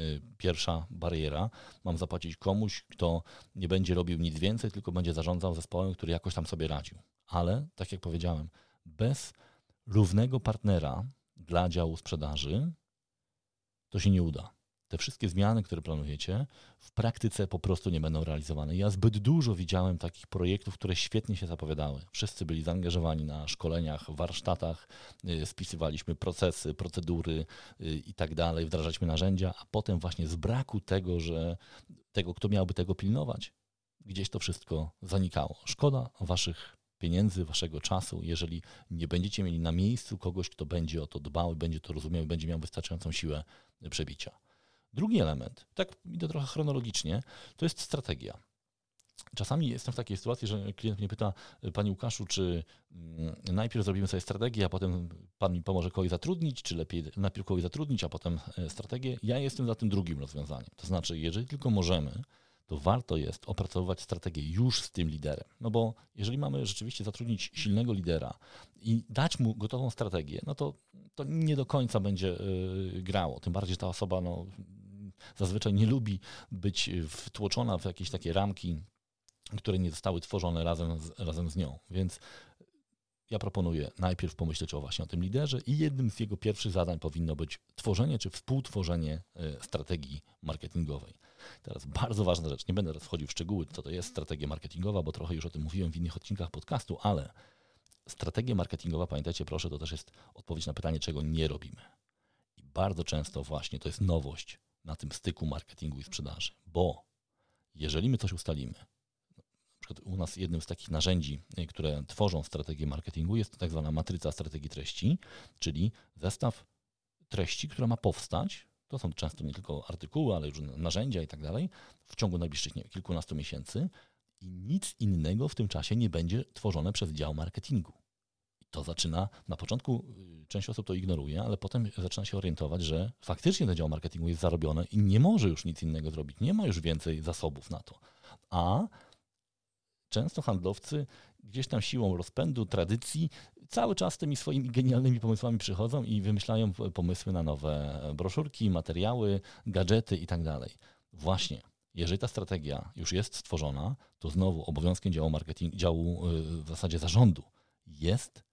y, pierwsza bariera. Mam zapłacić komuś, kto nie będzie robił nic więcej, tylko będzie zarządzał zespołem, który jakoś tam sobie radził. Ale, tak jak powiedziałem, bez równego partnera dla działu sprzedaży to się nie uda te wszystkie zmiany, które planujecie, w praktyce po prostu nie będą realizowane. Ja zbyt dużo widziałem takich projektów, które świetnie się zapowiadały. Wszyscy byli zaangażowani na szkoleniach, warsztatach, y, spisywaliśmy procesy, procedury y, i tak dalej, wdrażaliśmy narzędzia, a potem właśnie z braku tego, że tego, kto miałby tego pilnować, gdzieś to wszystko zanikało. Szkoda waszych pieniędzy, waszego czasu, jeżeli nie będziecie mieli na miejscu kogoś, kto będzie o to dbał, będzie to rozumiał, będzie miał wystarczającą siłę przebicia. Drugi element, tak idę trochę chronologicznie, to jest strategia. Czasami jestem w takiej sytuacji, że klient mnie pyta, Panie Łukaszu, czy mm, najpierw zrobimy sobie strategię, a potem Pan mi pomoże kogoś zatrudnić, czy lepiej najpierw kogoś zatrudnić, a potem e, strategię. Ja jestem za tym drugim rozwiązaniem. To znaczy, jeżeli tylko możemy, to warto jest opracowywać strategię już z tym liderem. No bo jeżeli mamy rzeczywiście zatrudnić silnego lidera i dać mu gotową strategię, no to, to nie do końca będzie yy, grało. Tym bardziej, ta osoba no, zazwyczaj nie lubi być wtłoczona w jakieś takie ramki, które nie zostały tworzone razem z, razem z nią. Więc ja proponuję najpierw pomyśleć o właśnie o tym liderze i jednym z jego pierwszych zadań powinno być tworzenie czy współtworzenie e, strategii marketingowej. Teraz bardzo ważna rzecz, nie będę teraz wchodził w szczegóły, co to jest strategia marketingowa, bo trochę już o tym mówiłem w innych odcinkach podcastu, ale strategia marketingowa, pamiętajcie proszę, to też jest odpowiedź na pytanie, czego nie robimy. I bardzo często właśnie to jest nowość na tym styku marketingu i sprzedaży, bo jeżeli my coś ustalimy, na przykład u nas jednym z takich narzędzi, y, które tworzą strategię marketingu jest tak zwana matryca strategii treści, czyli zestaw treści, która ma powstać, to są często nie tylko artykuły, ale już narzędzia i tak dalej, w ciągu najbliższych nie, kilkunastu miesięcy i nic innego w tym czasie nie będzie tworzone przez dział marketingu to zaczyna, na początku y, część osób to ignoruje, ale potem zaczyna się orientować, że faktycznie ten dział marketingu jest zarobione i nie może już nic innego zrobić, nie ma już więcej zasobów na to. A często handlowcy gdzieś tam siłą rozpędu, tradycji, cały czas tymi swoimi genialnymi pomysłami przychodzą i wymyślają pomysły na nowe broszurki, materiały, gadżety i tak. Właśnie, jeżeli ta strategia już jest stworzona, to znowu obowiązkiem działu marketing, działu y, w zasadzie zarządu jest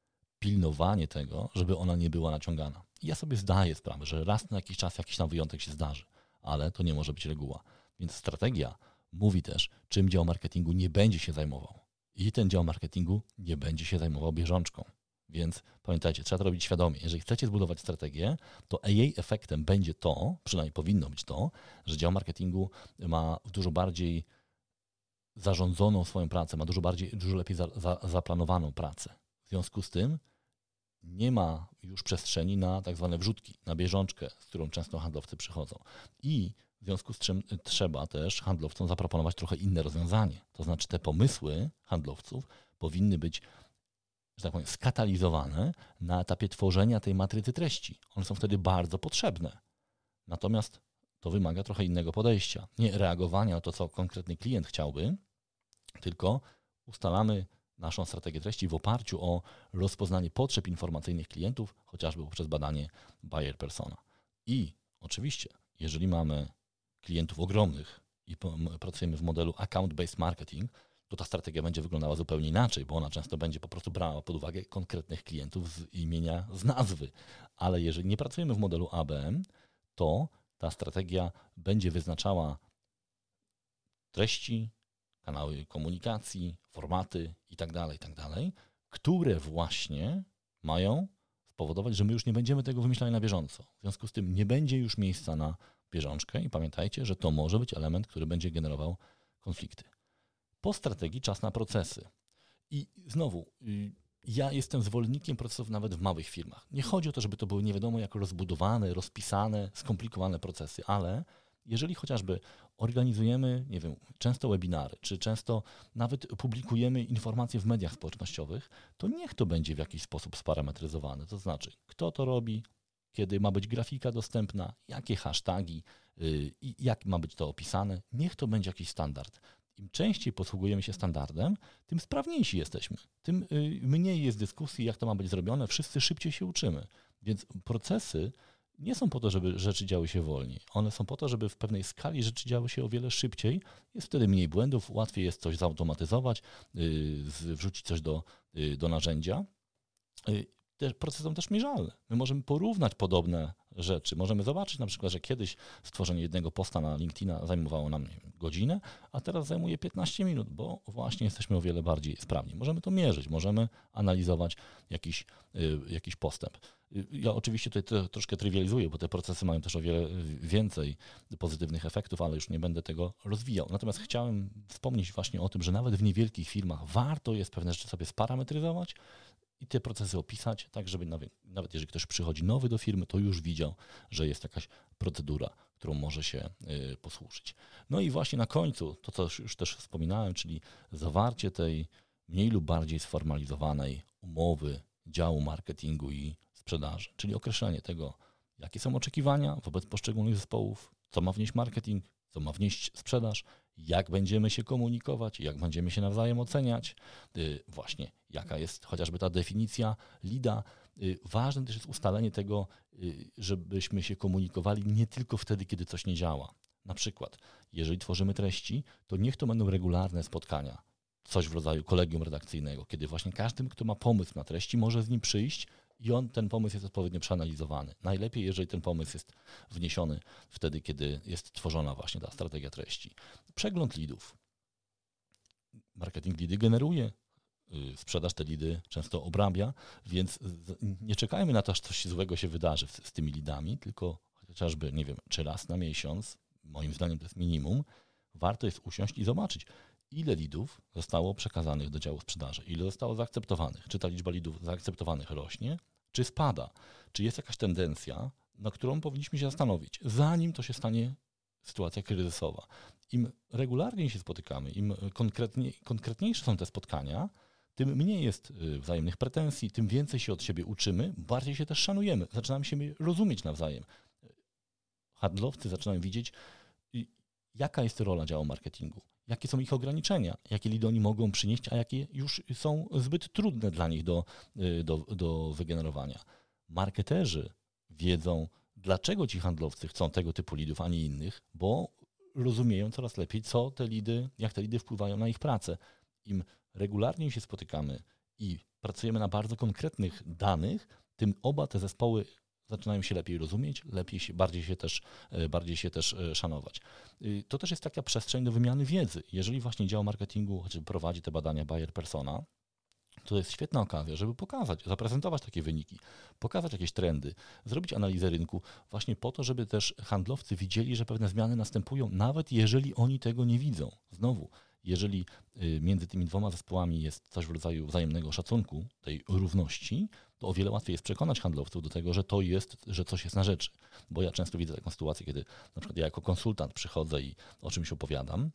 pilnowanie tego, żeby ona nie była naciągana. I ja sobie zdaję sprawę, że raz na jakiś czas jakiś tam wyjątek się zdarzy, ale to nie może być reguła. Więc strategia mówi też, czym dział marketingu nie będzie się zajmował. I ten dział marketingu nie będzie się zajmował bieżączką. Więc pamiętajcie, trzeba to robić świadomie. Jeżeli chcecie zbudować strategię, to jej efektem będzie to, przynajmniej powinno być to, że dział marketingu ma dużo bardziej zarządzoną swoją pracę, ma dużo bardziej, dużo lepiej za, za, zaplanowaną pracę. W związku z tym nie ma już przestrzeni na tak zwane wrzutki, na bieżączkę, z którą często handlowcy przychodzą. I w związku z czym trzeba też handlowcom zaproponować trochę inne rozwiązanie. To znaczy te pomysły handlowców powinny być że tak powiem, skatalizowane na etapie tworzenia tej matrycy treści. One są wtedy bardzo potrzebne. Natomiast to wymaga trochę innego podejścia. Nie reagowania na to, co konkretny klient chciałby, tylko ustalamy naszą strategię treści w oparciu o rozpoznanie potrzeb informacyjnych klientów, chociażby poprzez badanie buyer persona. I oczywiście, jeżeli mamy klientów ogromnych i pracujemy w modelu account-based marketing, to ta strategia będzie wyglądała zupełnie inaczej, bo ona często będzie po prostu brała pod uwagę konkretnych klientów z imienia, z nazwy. Ale jeżeli nie pracujemy w modelu ABM, to ta strategia będzie wyznaczała treści, kanały komunikacji, formaty itd., tak itd., tak które właśnie mają spowodować, że my już nie będziemy tego wymyślali na bieżąco. W związku z tym nie będzie już miejsca na bieżączkę i pamiętajcie, że to może być element, który będzie generował konflikty. Po strategii czas na procesy. I znowu, y, ja jestem zwolennikiem procesów nawet w małych firmach. Nie chodzi o to, żeby to były nie wiadomo jak rozbudowane, rozpisane, skomplikowane procesy, ale jeżeli chociażby organizujemy, nie wiem, często webinary, czy często nawet publikujemy informacje w mediach społecznościowych, to niech to będzie w jakiś sposób sparametryzowane. To znaczy, kto to robi, kiedy ma być grafika dostępna, jakie hasztagi y, i jak ma być to opisane. Niech to będzie jakiś standard. Im częściej posługujemy się standardem, tym sprawniejsi jesteśmy. Tym y, mniej jest dyskusji, jak to ma być zrobione, wszyscy szybciej się uczymy. Więc procesy nie są po to, żeby rzeczy działy się wolniej. One są po to, żeby w pewnej skali rzeczy działy się o wiele szybciej. Jest wtedy mniej błędów, łatwiej jest coś zautomatyzować, y, wrzucić coś do, y, do narzędzia. Te procesy są też mierzalne. My możemy porównać podobne rzeczy. Możemy zobaczyć na przykład, że kiedyś stworzenie jednego posta na LinkedIna zajmowało nam wiem, godzinę, a teraz zajmuje 15 minut, bo właśnie jesteśmy o wiele bardziej sprawni. Możemy to mierzyć, możemy analizować jakiś, y, jakiś postęp. Y, ja oczywiście tutaj troszkę trywializuję, bo te procesy mają też o wiele więcej pozytywnych efektów, ale już nie będę tego rozwijał. Natomiast chciałem wspomnieć właśnie o tym, że nawet w niewielkich firmach warto jest pewne rzeczy sobie sparametryzować, i te procesy opisać, tak żeby nawet, nawet jeżeli ktoś przychodzi nowy do firmy, to już widział, że jest jakaś procedura, którą może się y, posłużyć. No i właśnie na końcu, to co już też wspominałem, czyli zawarcie tej mniej lub bardziej sformalizowanej umowy działu marketingu i sprzedaży, czyli określenie tego, jakie są oczekiwania wobec poszczególnych zespołów, co ma wnieść marketing, co ma wnieść sprzedaż, jak będziemy się komunikować, jak będziemy się nawzajem oceniać, y, właśnie jaka jest chociażby ta definicja LIDA. Y, ważne też jest ustalenie tego, y, żebyśmy się komunikowali nie tylko wtedy, kiedy coś nie działa. Na przykład, jeżeli tworzymy treści, to niech to będą regularne spotkania, coś w rodzaju kolegium redakcyjnego, kiedy właśnie każdy, kto ma pomysł na treści, może z nim przyjść i on, ten pomysł jest odpowiednio przeanalizowany. Najlepiej, jeżeli ten pomysł jest wniesiony wtedy, kiedy jest tworzona właśnie ta strategia treści. Przegląd lidów. Marketing lidy generuje, y, sprzedaż te lidy często obrabia, więc nie czekajmy na to, aż coś złego się wydarzy z, z tymi lidami, tylko chociażby, nie wiem, czy raz na miesiąc, moim zdaniem to jest minimum, warto jest usiąść i zobaczyć, ile lidów zostało przekazanych do działu sprzedaży, ile zostało zaakceptowanych, czy ta liczba lidów zaakceptowanych rośnie, czy spada, czy jest jakaś tendencja, na którą powinniśmy się zastanowić, zanim to się stanie sytuacja kryzysowa. Im regularniej się spotykamy, im konkretnie, konkretniejsze są te spotkania, tym mniej jest y, wzajemnych pretensji, tym więcej się od siebie uczymy, bardziej się też szanujemy, zaczynamy się rozumieć nawzajem. Handlowcy zaczynają widzieć, jaka jest rola działu marketingu, jakie są ich ograniczenia, jakie lidy oni mogą przynieść, a jakie już są zbyt trudne dla nich do, y, do, do wygenerowania. Marketerzy wiedzą, dlaczego ci handlowcy chcą tego typu lidów, a nie innych, bo rozumieją coraz lepiej, co te lidy, jak te lidy wpływają na ich pracę. Im regularnie się spotykamy i pracujemy na bardzo konkretnych danych, tym oba te zespoły zaczynają się lepiej rozumieć, lepiej się, bardziej, się też, e, bardziej się też e, szanować. Y, to też jest taka przestrzeń do wymiany wiedzy. Jeżeli właśnie dział marketingu chociażby prowadzi te badania Bayer Persona, to jest świetna okazja, żeby pokazać, zaprezentować takie wyniki, pokazać jakieś trendy, zrobić analizę rynku, właśnie po to, żeby też handlowcy widzieli, że pewne zmiany następują, nawet jeżeli oni tego nie widzą. Znowu, jeżeli y, między tymi dwoma zespołami jest coś w rodzaju wzajemnego szacunku, tej równości, o wiele łatwiej jest przekonać handlowców do tego, że to jest, że coś jest na rzeczy. Bo ja często widzę taką sytuację, kiedy na przykład ja jako konsultant przychodzę i o czymś opowiadam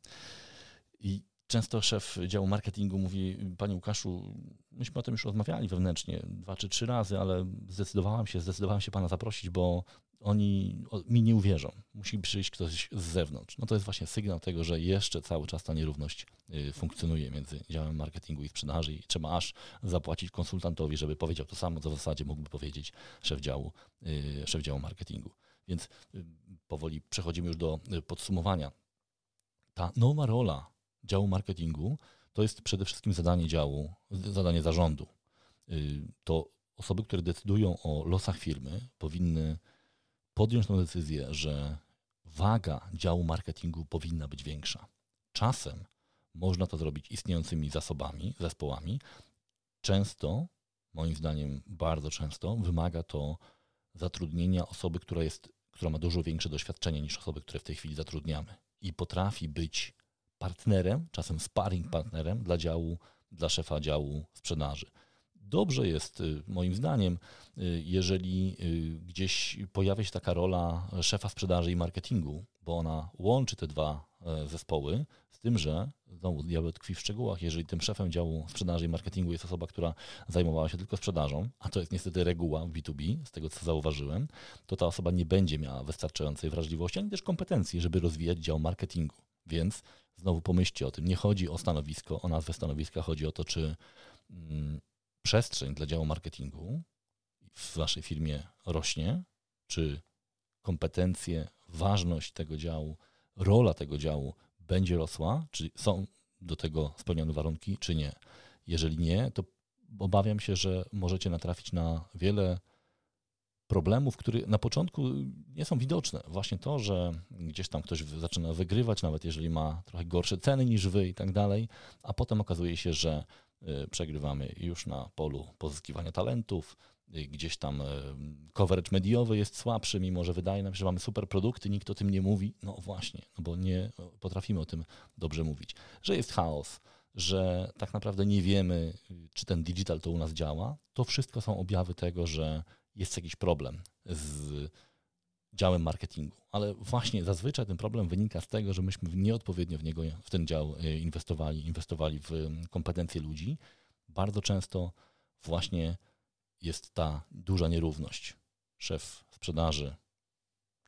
i często szef działu marketingu mówi, panie Łukaszu, myśmy o tym już rozmawiali wewnętrznie dwa czy trzy razy, ale zdecydowałam się, zdecydowałam się pana zaprosić, bo oni mi nie uwierzą. Musi przyjść ktoś z zewnątrz. No to jest właśnie sygnał tego, że jeszcze cały czas ta nierówność y, funkcjonuje między działem marketingu i sprzedaży i trzeba aż zapłacić konsultantowi, żeby powiedział to samo, co w zasadzie mógłby powiedzieć szef działu, y, szef działu marketingu. Więc y, powoli przechodzimy już do podsumowania. Ta nowa rola działu marketingu to jest przede wszystkim zadanie działu, zadanie zarządu. To osoby, które decydują o losach firmy, powinny podjąć tę decyzję, że waga działu marketingu powinna być większa. Czasem można to zrobić istniejącymi zasobami, zespołami. Często, moim zdaniem bardzo często, wymaga to zatrudnienia osoby, która, jest, która ma dużo większe doświadczenie niż osoby, które w tej chwili zatrudniamy i potrafi być partnerem, czasem sparring partnerem dla działu, dla szefa działu sprzedaży. Dobrze jest, y, moim zdaniem, y, jeżeli y, gdzieś pojawia się taka rola szefa sprzedaży i marketingu, bo ona łączy te dwa e, zespoły, z tym, że znowu diabeł tkwi w szczegółach. Jeżeli tym szefem działu sprzedaży i marketingu jest osoba, która zajmowała się tylko sprzedażą, a to jest niestety reguła w B2B, z tego co zauważyłem, to ta osoba nie będzie miała wystarczającej wrażliwości ani też kompetencji, żeby rozwijać dział marketingu. Więc znowu pomyślcie o tym. Nie chodzi o stanowisko, o nazwę stanowiska, chodzi o to, czy mm, przestrzeń dla działu marketingu w waszej firmie rośnie, czy kompetencje, ważność tego działu, rola tego działu będzie rosła, czy są do tego spełnione warunki, czy nie. Jeżeli nie, to obawiam się, że możecie natrafić na wiele problemów, które na początku nie są widoczne. Właśnie to, że gdzieś tam ktoś zaczyna wygrywać, nawet jeżeli ma trochę gorsze ceny niż wy i tak dalej, a potem okazuje się, że przegrywamy już na polu pozyskiwania talentów, y, gdzieś tam y, coverage mediowy jest słabszy, mimo że wydaje nam się, że mamy super produkty, nikt o tym nie mówi. No właśnie, no bo nie potrafimy o tym dobrze mówić. Że jest chaos, że tak naprawdę nie wiemy, czy ten digital to u nas działa, to wszystko są objawy tego, że jest jakiś problem z działem marketingu. Ale właśnie zazwyczaj ten problem wynika z tego, że myśmy nieodpowiednio w niego, w ten dział e, inwestowali, inwestowali w kompetencje ludzi. Bardzo często właśnie jest ta duża nierówność. Szef sprzedaży,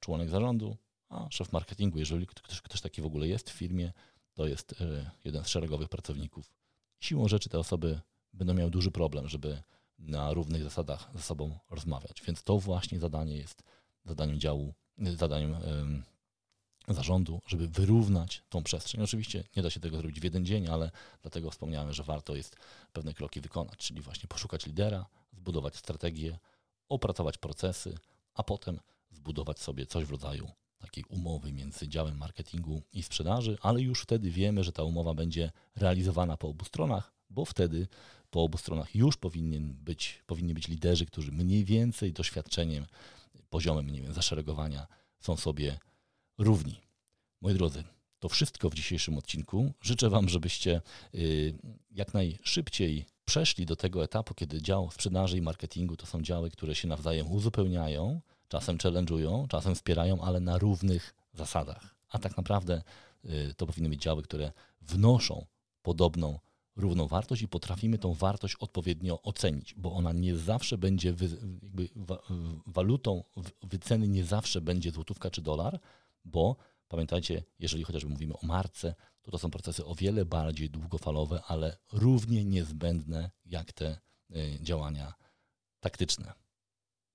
członek zarządu, a szef marketingu, jeżeli ktoś, ktoś taki w ogóle jest w firmie, to jest e, jeden z szeregowych pracowników. Siłą rzeczy te osoby będą miały duży problem, żeby na równych zasadach ze sobą rozmawiać. Więc to właśnie zadanie jest zadaniem działu, zadaniem zarządu, żeby wyrównać tą przestrzeń. Oczywiście nie da się tego zrobić w jeden dzień, ale dlatego wspomniałem, że warto jest pewne kroki wykonać, czyli właśnie poszukać lidera, zbudować strategię, opracować procesy, a potem zbudować sobie coś w rodzaju takiej umowy między działem marketingu i sprzedaży, ale już wtedy wiemy, że ta umowa będzie realizowana po obu stronach, bo wtedy po obu stronach już powinien być, powinni być liderzy, którzy mniej więcej doświadczeniem poziomem nie wiem, zaszeregowania są sobie równi. Moi drodzy, to wszystko w dzisiejszym odcinku. Życzę Wam, żebyście y, jak najszybciej przeszli do tego etapu, kiedy dział sprzedaży i marketingu to są działy, które się nawzajem uzupełniają, czasem challenge'ują, czasem wspierają, ale na równych zasadach. A tak naprawdę y, to powinny być działy, które wnoszą podobną równą wartość i potrafimy tą wartość odpowiednio ocenić, bo ona nie zawsze będzie, wy, jakby walutą wyceny nie zawsze będzie złotówka czy dolar, bo pamiętajcie, jeżeli chociażby mówimy o marce, to to są procesy o wiele bardziej długofalowe, ale równie niezbędne jak te y, działania taktyczne.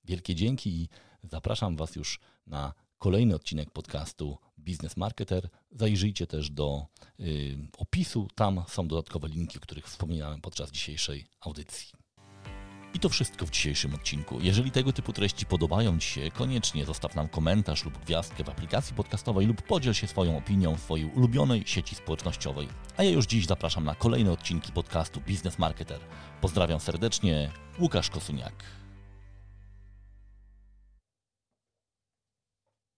Wielkie dzięki i zapraszam Was już na kolejny odcinek podcastu Business Marketer. Zajrzyjcie też do y, opisu, tam są dodatkowe linki, o których wspominałem podczas dzisiejszej audycji. I to wszystko w dzisiejszym odcinku. Jeżeli tego typu treści podobają Ci się, koniecznie zostaw nam komentarz lub gwiazdkę w aplikacji podcastowej lub podziel się swoją opinią w swojej ulubionej sieci społecznościowej. A ja już dziś zapraszam na kolejne odcinki podcastu Business Marketer. Pozdrawiam serdecznie, Łukasz Kosuniak.